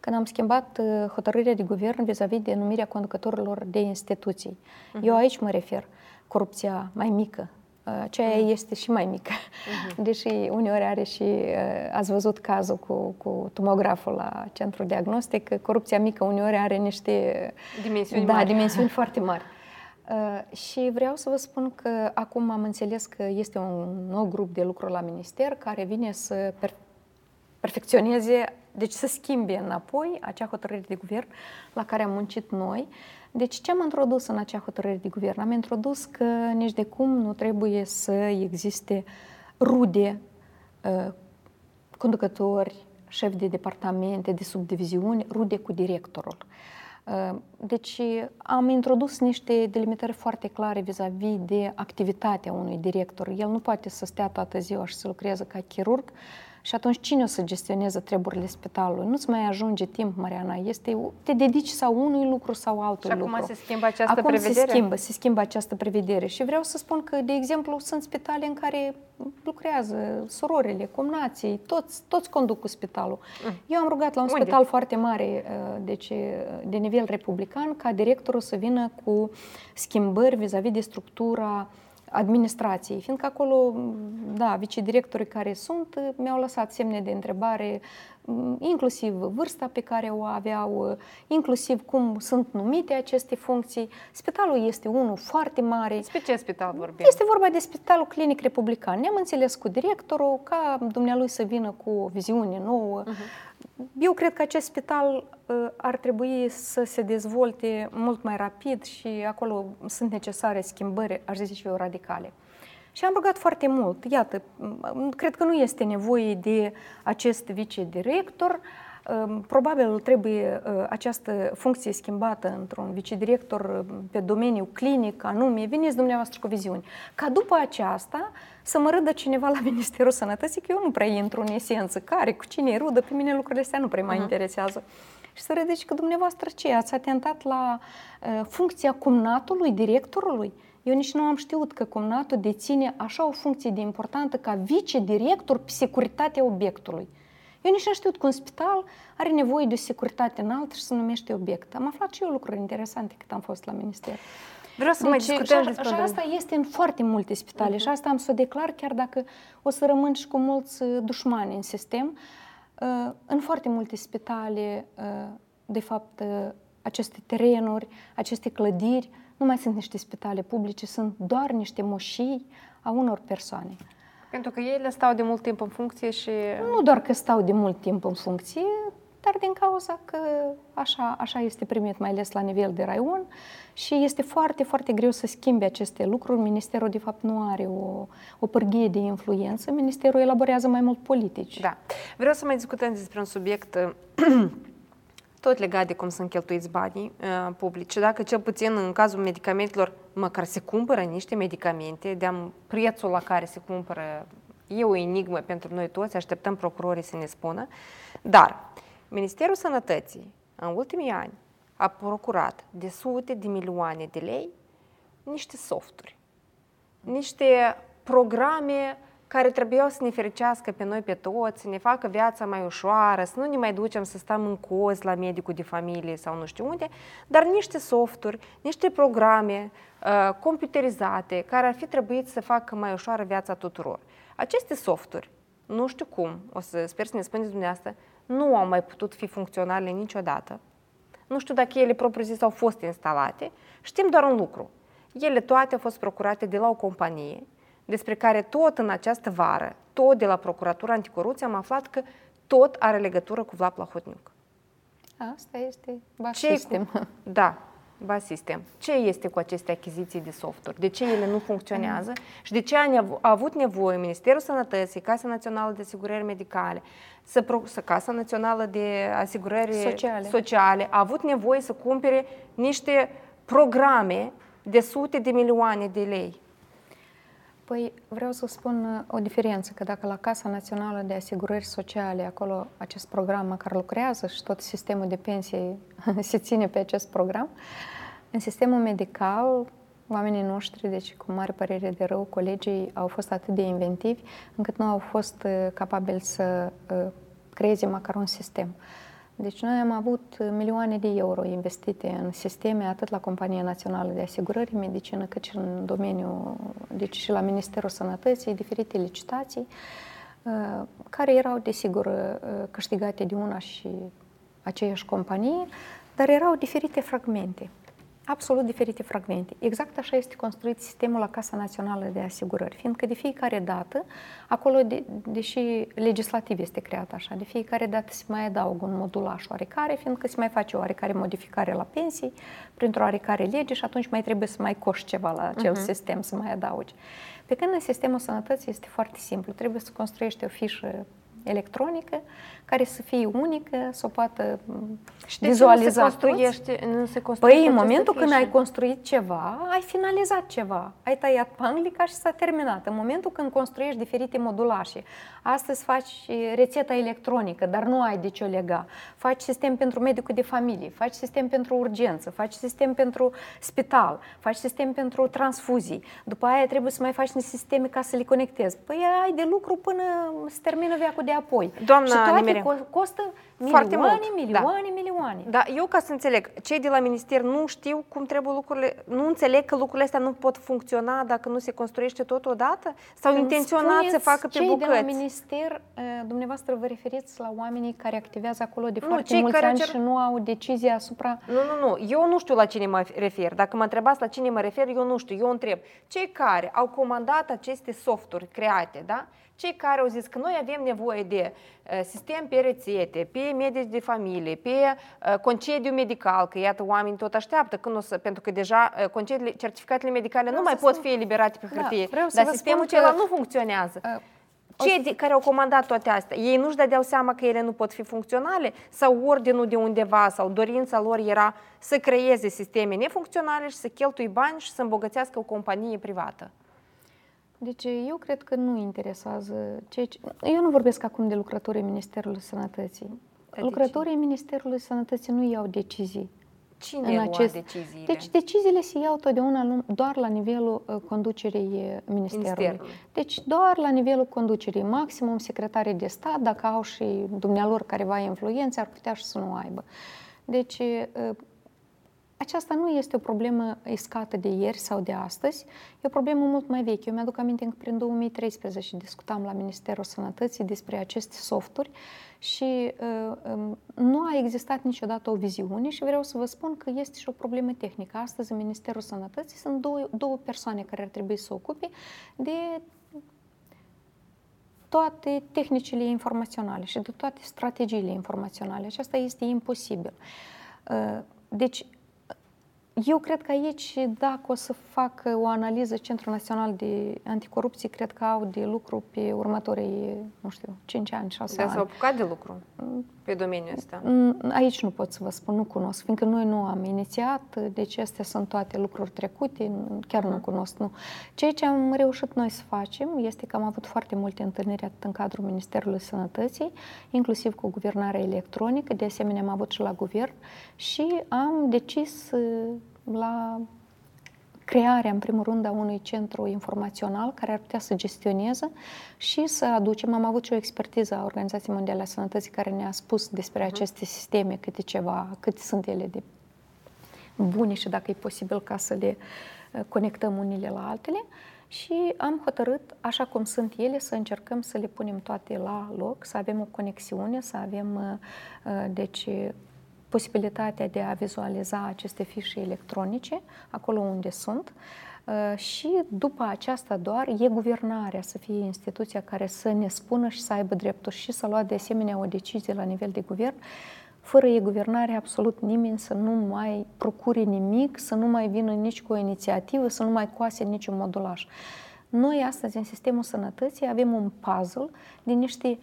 când am schimbat uh, hotărârea de guvern vis-a-vis de numirea conducătorilor de instituții. Uh-huh. Eu aici mă refer, corupția mai mică, uh, aceea uh-huh. este și mai mică. Uh-huh. Deși uneori are și, uh, ați văzut cazul cu, cu tomograful la centru diagnostic, corupția mică uneori are niște dimensiuni, da, mari. dimensiuni foarte mari. Uh, și vreau să vă spun că acum am înțeles că este un nou grup de lucru la minister care vine să per- perfecționeze, deci să schimbe înapoi acea hotărâre de guvern la care am muncit noi. Deci ce am introdus în acea hotărâre de guvern? Am introdus că nici de cum nu trebuie să existe rude, uh, conducători, șefi de departamente, de subdiviziuni, rude cu directorul. Uh, deci am introdus niște delimitări foarte clare vis-a-vis de activitatea unui director. El nu poate să stea toată ziua și să lucreze ca chirurg și atunci cine o să gestioneze treburile spitalului? Nu-ți mai ajunge timp, Mariana. Este, te dedici sau unui lucru sau altui lucru. Și acum se schimbă această acum prevedere? se schimbă, se schimbă această prevedere. Și vreau să spun că, de exemplu, sunt spitale în care lucrează surorile, cumnații, toți, toți conduc cu spitalul. Mm. Eu am rugat la un Unde? spital foarte mare, uh, deci de nivel republican, ca directorul să vină cu schimbări vis-a-vis de structura administrației, fiindcă acolo, da, vicedirectorii care sunt mi-au lăsat semne de întrebare, inclusiv vârsta pe care o aveau, inclusiv cum sunt numite aceste funcții. Spitalul este unul foarte mare. Despre ce spital vorbim? Este vorba de Spitalul Clinic Republican. Ne-am înțeles cu directorul ca dumnealui să vină cu o viziune nouă. Uh-huh eu cred că acest spital uh, ar trebui să se dezvolte mult mai rapid și acolo sunt necesare schimbări, aș zice eu, radicale. Și am rugat foarte mult. Iată, cred că nu este nevoie de acest vicedirector, Probabil trebuie uh, această funcție schimbată într-un vicedirector uh, pe domeniu clinic, anume, veniți dumneavoastră cu viziuni. Ca după aceasta să mă râdă cineva la Ministerul Sănătății, că eu nu prea intru în esență, care, cu cine e rudă, pe mine lucrurile astea nu prea mă uh-huh. interesează. Și să râdeți că dumneavoastră ce, ați atentat la uh, funcția cumnatului, directorului? Eu nici nu am știut că cumnatul deține așa o funcție de importantă ca vicedirector pe securitatea obiectului. Eu nici nu știut că un spital are nevoie de o securitate înaltă și se numește obiect. Am aflat și eu lucruri interesante cât am fost la minister. Vreau să deci, mai discutăm despre Și asta este în foarte multe spitale uh-huh. și asta am să o declar chiar dacă o să rămân și cu mulți uh, dușmani în sistem. Uh, în foarte multe spitale, uh, de fapt, aceste terenuri, aceste clădiri, nu mai sunt niște spitale publice, sunt doar niște moșii a unor persoane. Pentru că ele stau de mult timp în funcție și... Nu doar că stau de mult timp în funcție, dar din cauza că așa, așa este primit, mai ales la nivel de raion și este foarte, foarte greu să schimbe aceste lucruri. Ministerul, de fapt, nu are o, o pârghie de influență. Ministerul elaborează mai mult politici. Da. Vreau să mai discutăm despre un subiect tot legat de cum sunt cheltuiți banii uh, publici. Dacă cel puțin în cazul medicamentelor, măcar se cumpără niște medicamente, de prețul la care se cumpără e o enigmă pentru noi toți, așteptăm procurorii să ne spună. Dar Ministerul Sănătății în ultimii ani a procurat de sute de milioane de lei niște softuri, niște programe care trebuiau să ne fericească pe noi pe toți, să ne facă viața mai ușoară, să nu ne mai ducem să stăm în coz la medicul de familie sau nu știu unde, dar niște softuri, niște programe uh, computerizate care ar fi trebuit să facă mai ușoară viața tuturor. Aceste softuri, nu știu cum, o să sper să ne spuneți dumneavoastră, nu au mai putut fi funcționale niciodată. Nu știu dacă ele propriu-zis au fost instalate. Știm doar un lucru. Ele toate au fost procurate de la o companie, despre care tot în această vară, tot de la Procuratura Anticorupție, am aflat că tot are legătură cu Vlad Plahotniuc. Asta este sistem. Cu, da, ba sistem. Ce este cu aceste achiziții de softuri? De ce ele nu funcționează? Și de ce a avut nevoie Ministerul Sănătății, Casa Națională de Asigurări Medicale, să, să Casa Națională de Asigurări Sociale. Sociale a avut nevoie să cumpere niște programe de sute de milioane de lei? Păi vreau să spun uh, o diferență, că dacă la Casa Națională de Asigurări Sociale, acolo acest program care lucrează și tot sistemul de pensie se ține pe acest program, în sistemul medical, oamenii noștri, deci cu mare părere de rău, colegii au fost atât de inventivi încât nu au fost uh, capabili să uh, creeze măcar un sistem. Deci noi am avut milioane de euro investite în sisteme, atât la Compania Națională de Asigurări, Medicină, cât și în domeniul, deci și la Ministerul Sănătății, diferite licitații, uh, care erau, desigur, uh, câștigate de una și aceeași companie, dar erau diferite fragmente absolut diferite fragmente. Exact așa este construit sistemul la Casa Națională de Asigurări, fiindcă de fiecare dată, acolo, de, deși legislativ este creat așa, de fiecare dată se mai adaugă un modulaș oarecare, fiindcă se mai face o oarecare modificare la pensii printr-o oarecare lege și atunci mai trebuie să mai coști ceva la acel uh-huh. sistem, să mai adaugi. Pe când în sistemul sănătății este foarte simplu, trebuie să construiești o fișă electronică care să fie unică, să o poată și de vizualiza nu se construiește, nu se construiește Păi în momentul fișe. când ai construit ceva, ai finalizat ceva. Ai tăiat panglica și s-a terminat. În momentul când construiești diferite modulașe, astăzi faci rețeta electronică, dar nu ai de ce o lega. Faci sistem pentru medicul de familie, faci sistem pentru urgență, faci sistem pentru spital, faci sistem pentru transfuzii. După aia trebuie să mai faci niște sisteme ca să le conectezi. Păi ai de lucru până se termină veacul de apoi. Doamna și toate Nimere. costă Foarte milioane, mult. milioane, da. milioane. Da, eu ca să înțeleg, cei de la minister nu știu cum trebuie lucrurile, nu înțeleg că lucrurile astea nu pot funcționa dacă nu se construiește tot odată? Sau Când intenționat să facă pe cei bucăți? de la minister, eh, dumneavoastră vă referiți la oamenii care activează acolo de nu, foarte mulți ani cer... și nu au decizie asupra... Nu, nu, nu, eu nu știu la cine mă refer. Dacă mă întrebați la cine mă refer, eu nu știu, eu întreb. Cei care au comandat aceste softuri create, da? Cei care au zis că noi avem nevoie de uh, sistem pe rețete, pe medici de familie, pe uh, concediu medical, că iată oamenii tot așteaptă când o să, pentru că deja uh, concediile, certificatele medicale vreau nu mai pot fi eliberate pe da, hârtie, da, dar sistemul celălalt nu funcționează. Uh, cei care au comandat toate astea, ei nu-și dădeau seama că ele nu pot fi funcționale? Sau ordinul de undeva sau dorința lor era să creeze sisteme nefuncționale și să cheltui bani și să îmbogățească o companie privată? Deci eu cred că nu interesează ce... Eu nu vorbesc acum de lucrătorii Ministerului Sănătății. De lucrătorii ce? Ministerului Sănătății nu iau decizii. Cine în acest... deciziile? Deci deciziile se iau totdeauna doar la nivelul uh, conducerii uh, ministerului. ministerului. Deci doar la nivelul conducerii. Maximum secretarii de stat, dacă au și dumnealor careva influențe, ar putea și să nu aibă. Deci uh, aceasta nu este o problemă iscată de ieri sau de astăzi, e o problemă mult mai veche. Eu mi-aduc aminte că prin 2013 discutam la Ministerul Sănătății despre aceste softuri și uh, um, nu a existat niciodată o viziune și vreau să vă spun că este și o problemă tehnică. Astăzi în Ministerul Sănătății sunt două, două persoane care ar trebui să ocupe de toate tehnicile informaționale și de toate strategiile informaționale. Aceasta este imposibil. Uh, deci, eu cred că aici, dacă o să fac o analiză Centrul Național de Anticorupție, cred că au de lucru pe următorii, nu știu, 5 ani, 6 de ani. s-au apucat de lucru pe domeniul ăsta? Aici nu pot să vă spun, nu cunosc, fiindcă noi nu am inițiat, deci astea sunt toate lucruri trecute, chiar nu cunosc. Nu. Ceea ce am reușit noi să facem este că am avut foarte multe întâlniri atât în cadrul Ministerului Sănătății, inclusiv cu guvernarea electronică, de asemenea am avut și la guvern și am decis la crearea, în primul rând, a unui centru informațional care ar putea să gestioneze și să aducem. Am avut și o expertiză a Organizației Mondiale a Sănătății care ne-a spus despre uh-huh. aceste sisteme, câte ceva, cât sunt ele de bune și dacă e posibil ca să le uh, conectăm unile la altele. și am hotărât, așa cum sunt ele, să încercăm să le punem toate la loc, să avem o conexiune, să avem deci, posibilitatea de a vizualiza aceste fișe electronice acolo unde sunt și după aceasta doar e guvernarea să fie instituția care să ne spună și să aibă dreptul și să lua de asemenea o decizie la nivel de guvern fără e-guvernare absolut nimeni să nu mai procure nimic, să nu mai vină nici cu o inițiativă, să nu mai coase niciun modulaj. Noi astăzi în sistemul sănătății avem un puzzle din niște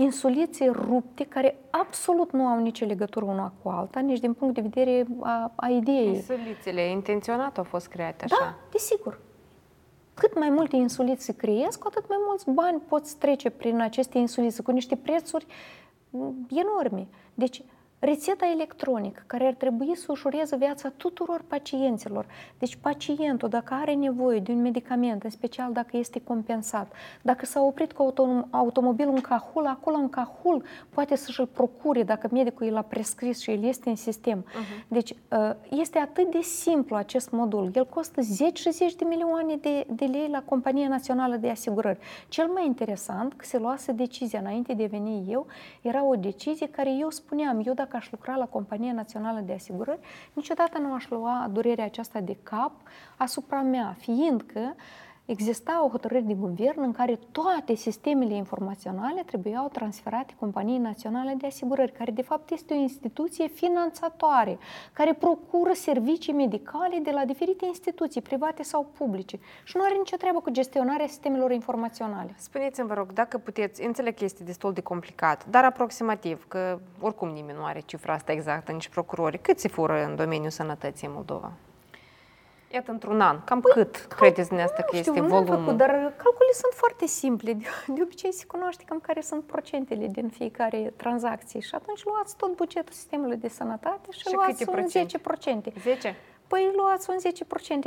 insulițe rupte care absolut nu au nicio legătură una cu alta, nici din punct de vedere a, a ideii. Insulițele intenționat au fost create așa. Da, desigur. Cât mai multe insulițe se creesc, cu atât mai mulți bani poți trece prin aceste insulițe cu niște prețuri enorme. Deci, rețeta electronică care ar trebui să ușureze viața tuturor pacienților. Deci pacientul, dacă are nevoie de un medicament, în special dacă este compensat, dacă s-a oprit cu autom- automobilul în cahul, acolo în cahul poate să-și-l procure dacă medicul i l-a prescris și el este în sistem. Uh-huh. Deci uh, este atât de simplu acest modul. El costă 10 și 10 de milioane de, de lei la Compania Națională de Asigurări. Cel mai interesant că se luase decizia înainte de a veni eu, era o decizie care eu spuneam, eu dacă dacă aș lucra la Compania Națională de Asigurări, niciodată nu aș lua durerea aceasta de cap asupra mea, fiindcă exista o hotărâre de guvern în care toate sistemele informaționale trebuiau transferate Companiei Naționale de Asigurări, care de fapt este o instituție finanțatoare, care procură servicii medicale de la diferite instituții, private sau publice și nu are nicio treabă cu gestionarea sistemelor informaționale. Spuneți-mi, vă rog, dacă puteți, înțeleg că este destul de complicat, dar aproximativ, că oricum nimeni nu are cifra asta exactă, nici procurorii, cât se fură în domeniul sănătății în Moldova? Iată, într-un an, cam păi, cât cal... credeți dumneavoastră că știu, este volumul? Făcut, dar calculele sunt foarte simple. De, de obicei se cunoaște cam care sunt procentele din fiecare tranzacție și atunci luați tot bugetul sistemului de sănătate și, și luați un 10%. 10? Păi luați un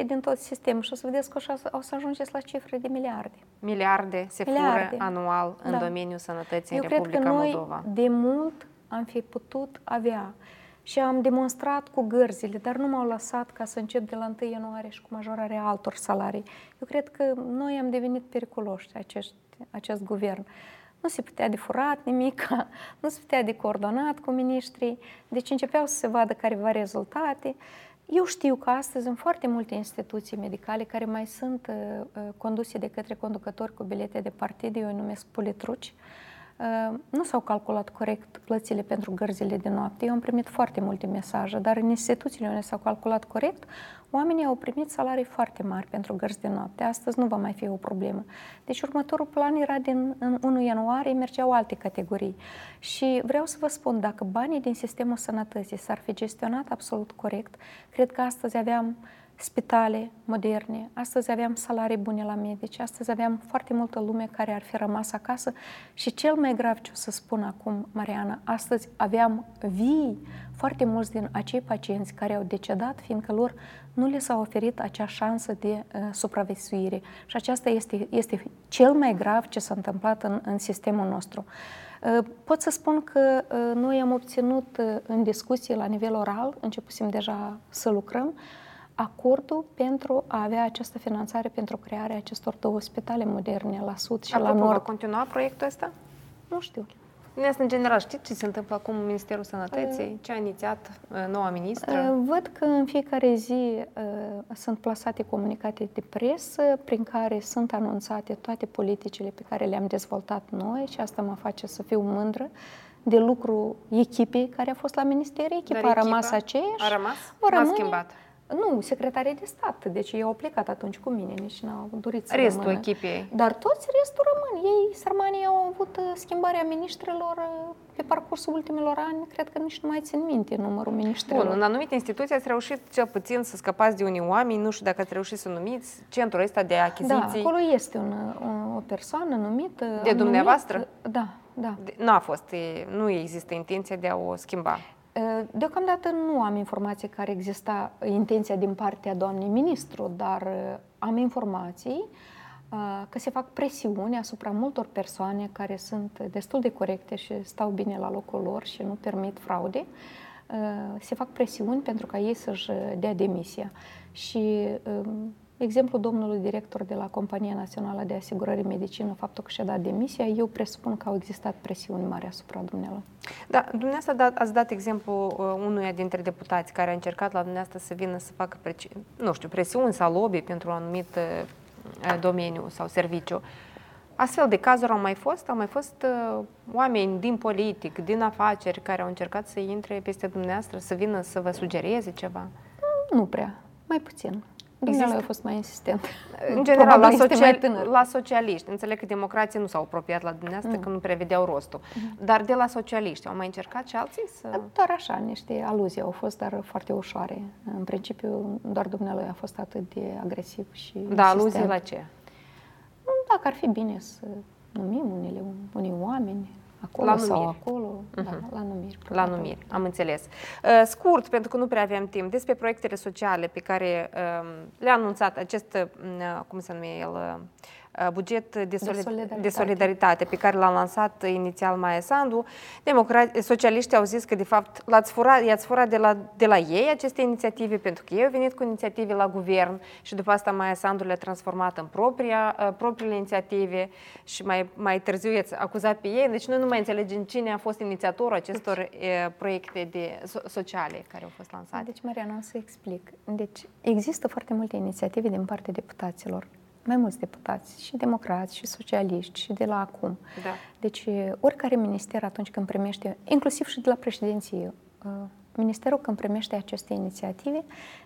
10% din tot sistemul și o să vedeți că o să ajungeți la cifre de miliarde. Miliarde se miliarde. fură anual în da. domeniul sănătății Eu în Republica cred că Moldova. noi de mult am fi putut avea și am demonstrat cu gărzile, dar nu m-au lăsat ca să încep de la 1 ianuarie și cu majorarea altor salarii. Eu cred că noi am devenit periculoși, acești, acest guvern. Nu se putea de furat nimic, nu se putea de coordonat cu miniștrii, deci începeau să se vadă careva rezultate. Eu știu că astăzi în foarte multe instituții medicale care mai sunt uh, uh conduse de către conducători cu bilete de partid, eu îi numesc politruci, uh, Ă, nu s-au calculat corect plățile pentru gărzile de noapte. Eu am primit foarte multe mesaje, dar în instituțiile unde s-au calculat corect, oamenii au primit salarii foarte mari pentru gărzi de noapte. Astăzi nu va mai fi o problemă. Deci următorul plan era din în 1 ianuarie, mergeau alte categorii. Și vreau să vă spun, dacă banii din sistemul sănătății s-ar fi gestionat absolut corect, cred că astăzi aveam spitale moderne, astăzi aveam salarii bune la medici, astăzi aveam foarte multă lume care ar fi rămas acasă și cel mai grav ce o să spun acum, Mariana, astăzi aveam vii foarte mulți din acei pacienți care au decedat, fiindcă lor nu le s-a oferit acea șansă de uh, supraviețuire. Și aceasta este, este cel mai grav ce s-a întâmplat în, în sistemul nostru. Uh, pot să spun că uh, noi am obținut uh, în discuție la nivel oral, începusem deja să lucrăm, acordul pentru a avea această finanțare pentru crearea acestor două spitale moderne la sud și Apropo, la nord. va continua proiectul ăsta? Nu știu. În general, știți ce se întâmplă acum în Ministerul Sănătății? Uh, ce a inițiat uh, noua ministră? Uh, văd că în fiecare zi sunt plasate comunicate de presă prin care sunt anunțate toate politicile pe care le-am dezvoltat noi și asta mă face să fiu mândră de lucru echipei care a fost la minister. Echipa Dar a rămas aceeași. A rămas? O rămâne, schimbat. Nu, secretarii de stat. Deci ei au plecat atunci cu mine, nici n-au dorit să Restul rămână. echipei. Dar toți restul rămân. Ei, sărmanii, au avut uh, schimbarea ministrilor uh, pe parcursul ultimilor ani. Cred că nici nu mai țin minte numărul ministrilor. Bun, în anumite instituții ați reușit cel puțin să scăpați de unii oameni. Nu știu dacă ați reușit să numiți centrul ăsta de achiziții. Da, acolo este un, o, o persoană numită. De dumneavoastră? Numit, da, da. Nu a fost, nu există intenția de a o schimba. Deocamdată nu am informații care exista intenția din partea doamnei ministru, dar am informații că se fac presiuni asupra multor persoane care sunt destul de corecte și stau bine la locul lor și nu permit fraude. Se fac presiuni pentru ca ei să-și dea demisia. Și exemplu domnului director de la Compania Națională de Asigurări Medicină, faptul că și-a dat demisia, eu presupun că au existat presiuni mari asupra dumnealui. Da, dumneavoastră dat, ați dat exemplu uh, unuia dintre deputați care a încercat la dumneavoastră să vină să facă, preci, nu știu, presiuni sau lobby pentru un anumit uh, domeniu sau serviciu. Astfel de cazuri au mai fost? Au mai fost uh, oameni din politic, din afaceri, care au încercat să intre peste dumneavoastră, să vină să vă sugereze ceva? Nu prea, mai puțin. Dumnezeu a fost mai insistent. În general, la, social, la socialiști. Înțeleg că democrații nu s-au apropiat la dumneavoastră, mm. că nu prevedeau rostul. Mm. Dar de la socialiști au mai încercat și alții să... Doar așa, niște aluzii au fost, dar foarte ușoare. În principiu, doar dumnealui a fost atât de agresiv și Da, aluzii la ce? Dacă ar fi bine să numim unele, unii oameni, acolo la sau acolo, uh-huh. da, la numiri. La numiri, am înțeles. Uh, scurt, pentru că nu prea avem timp, despre proiectele sociale pe care uh, le-a anunțat acest, uh, cum se numește el, uh, Uh, buget de, solidaritate. de solidaritate pe care l-a lansat inițial Maia Sandu. Democrați, socialiștii au zis că de fapt l-ați furat, i-ați furat de la, de la ei aceste inițiative pentru că ei au venit cu inițiative la guvern și după asta Maia Sandu le-a transformat în propria, uh, propriile inițiative și mai, mai târziu i-ați acuzat pe ei. Deci noi nu mai înțelegem cine a fost inițiatorul acestor deci, e, proiecte de, so, sociale care au fost lansate. Deci, Mariana, o să explic. Deci există foarte multe inițiative din partea deputaților mai mulți deputați, și democrați, și socialiști, și de la acum. Da. Deci, oricare minister atunci când primește, inclusiv și de la președinție, uh, ministerul când primește aceste inițiative,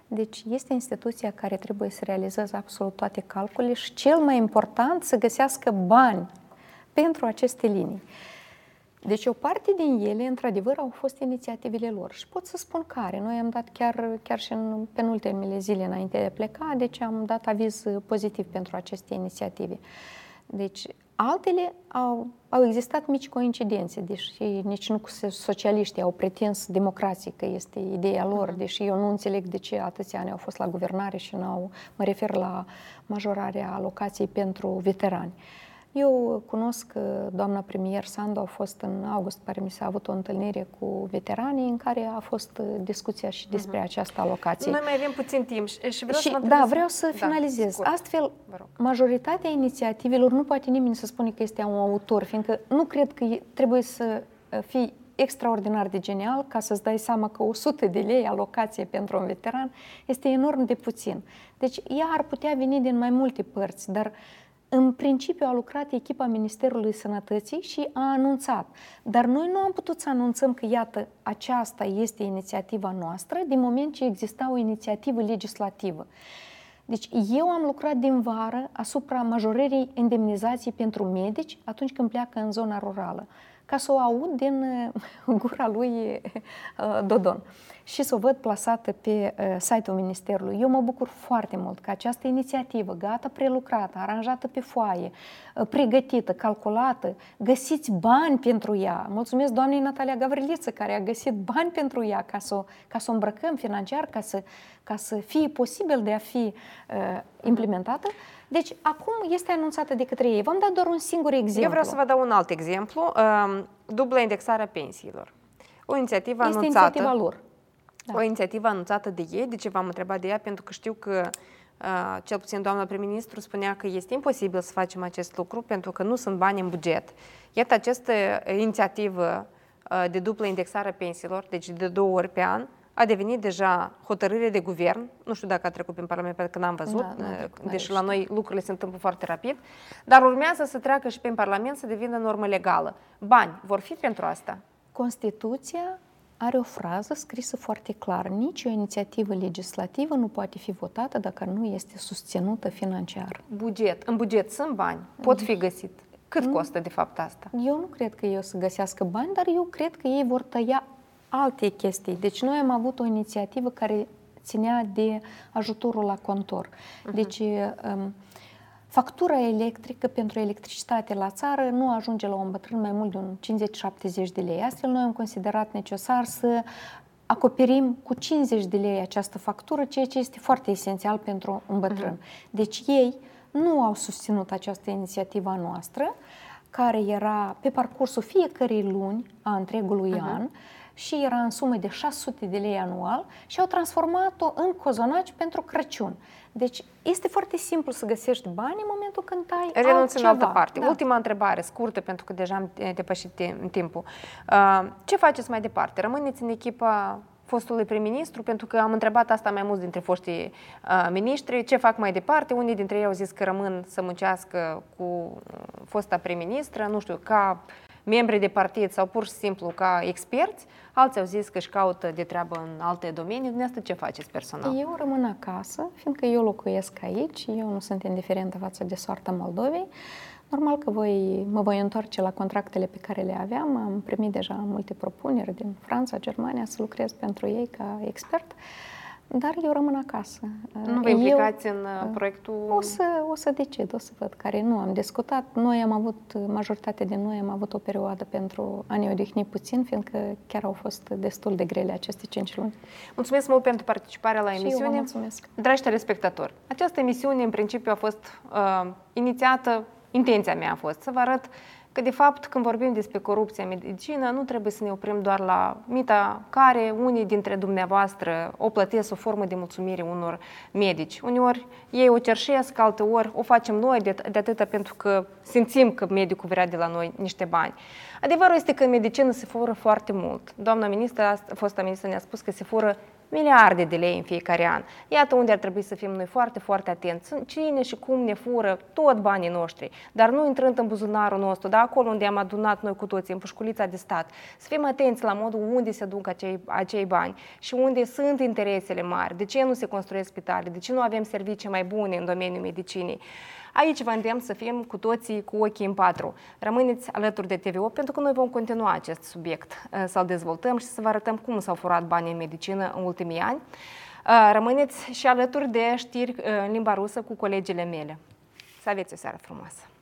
deci este instituția care trebuie să realizeze absolut toate calculele și cel mai important să găsească bani pentru aceste linii. Deci o parte din ele, într-adevăr, au fost inițiativele lor și pot să spun care. Noi am dat chiar, chiar și în penultimele zile înainte de pleca, deci am dat aviz pozitiv pentru aceste inițiative. Deci altele au, au existat mici coincidențe, deși nici nu socialiștii au pretins democrații că este ideea lor, uh-huh. deși eu nu înțeleg de ce atâția ani au fost la guvernare și n-au, mă refer la majorarea alocației pentru veterani. Uh, eu cunosc că doamna premier Sandu a fost în august, pare mi s-a avut o întâlnire cu veteranii în care a fost uh, discuția și despre uh-huh. această alocație. Noi mai avem puțin timp și, și vreau și, să Da, vreau să da, finalizez. Da, Astfel, majoritatea inițiativelor nu poate nimeni să spune că este un autor, fiindcă nu cred că trebuie să uh, fii extraordinar de genial ca să-ți dai seama că 100 de lei alocație pentru un veteran este enorm de puțin. Deci ea ar putea veni din mai multe părți, dar în principiu a lucrat echipa Ministerului Sănătății și a anunțat. Dar noi nu am putut să anunțăm că, iată, aceasta este inițiativa noastră, din moment ce exista o inițiativă legislativă. Deci eu am lucrat din vară asupra majorării indemnizației pentru medici atunci când pleacă în zona rurală, ca să o aud din gura lui uh, Dodon și să o văd plasată pe uh, site-ul Ministerului. Eu mă bucur foarte mult că această inițiativă, gata prelucrată, aranjată pe foaie, uh, pregătită, calculată, găsiți bani pentru ea. Mulțumesc doamnei Natalia Gavriliță care a găsit bani pentru ea ca să, ca să o îmbrăcăm financiar, ca să, ca să fie posibil de a fi uh, implementată. Deci, acum este anunțată de către ei. V-am dat doar un singur exemplu. Eu vreau să vă dau un alt exemplu. Uh, dublă indexarea pensiilor. O inițiativă este anunțată. inițiativa lor. Da. O inițiativă anunțată de ei, de ce v-am întrebat de ea, pentru că știu că uh, cel puțin doamna prim-ministru spunea că este imposibil să facem acest lucru pentru că nu sunt bani în buget. Iată această inițiativă uh, de dublă indexare a pensiilor, deci de două ori pe an, a devenit deja hotărâre de guvern. Nu știu dacă a trecut prin Parlament, pentru că n-am văzut, da, da, deși la noi lucrurile se întâmplă foarte rapid, dar urmează să treacă și prin Parlament să devină normă legală. Bani vor fi pentru asta? Constituția are o frază scrisă foarte clar. Nici o inițiativă legislativă nu poate fi votată dacă nu este susținută financiar. Buget. În buget sunt bani. Pot fi găsit. Cât costă de fapt asta? Eu nu cred că ei o să găsească bani, dar eu cred că ei vor tăia alte chestii. Deci noi am avut o inițiativă care ținea de ajutorul la contor. Uh-huh. Deci um, Factura electrică pentru electricitate la țară nu ajunge la un bătrân mai mult de un 50-70 de lei. Astfel, noi am considerat necesar să acoperim cu 50 de lei această factură, ceea ce este foarte esențial pentru un bătrân. Uh-huh. Deci ei nu au susținut această inițiativă a noastră, care era pe parcursul fiecărei luni a întregului uh-huh. an, și era în sumă de 600 de lei anual și au transformat-o în cozonaci pentru Crăciun. Deci este foarte simplu să găsești bani în momentul când ai Renunți în altă parte. Da. Ultima întrebare, scurtă, pentru că deja am depășit timpul. Uh, ce faceți mai departe? Rămâneți în echipa fostului prim-ministru, pentru că am întrebat asta mai mulți dintre foștii uh, miniștri, ce fac mai departe. Unii dintre ei au zis că rămân să muncească cu fosta prim-ministră, nu știu, ca membri de partid sau pur și simplu ca experți. Alții au zis că își caută de treabă în alte domenii. Dumneavoastră ce faceți personal? Eu rămân acasă, fiindcă eu locuiesc aici, eu nu sunt indiferentă față de soarta Moldovei. Normal că voi, mă voi întoarce la contractele pe care le aveam. Am primit deja multe propuneri din Franța, Germania să lucrez pentru ei ca expert. Dar eu rămân acasă. Nu vă implicați eu, în uh, proiectul? O să, o să decid, o să văd care nu. Am discutat. Noi am avut, majoritatea din noi am avut o perioadă pentru a ne odihni puțin, fiindcă chiar au fost destul de grele aceste cinci luni. Mulțumesc mult pentru participarea la și emisiune. Eu mulțumesc. Dragi telespectatori, această emisiune în principiu a fost uh, inițiată intenția mea a fost să vă arăt că, de fapt, când vorbim despre corupția în medicină, nu trebuie să ne oprim doar la mita care unii dintre dumneavoastră o plătesc o formă de mulțumire unor medici. Uneori ei o cerșesc, alteori o facem noi de, de atâta pentru că simțim că medicul vrea de la noi niște bani. Adevărul este că în medicină se fură foarte mult. Doamna ministră, fosta ministră ne-a spus că se fură miliarde de lei în fiecare an. Iată unde ar trebui să fim noi foarte, foarte atenți. Cine și cum ne fură tot banii noștri, dar nu intrând în buzunarul nostru, dar acolo unde am adunat noi cu toții, în pușculița de stat. Să fim atenți la modul unde se aduc acei, acei bani și unde sunt interesele mari. De ce nu se construiesc spitale? De ce nu avem servicii mai bune în domeniul medicinii? Aici vă îndemn să fim cu toții cu ochii în patru. Rămâneți alături de TV8 pentru că noi vom continua acest subiect, uh, să-l dezvoltăm și să vă arătăm cum s-au furat banii în medicină în ultimii ani. Uh, rămâneți și alături de știri uh, în limba rusă cu colegile mele. Să aveți o seară frumoasă!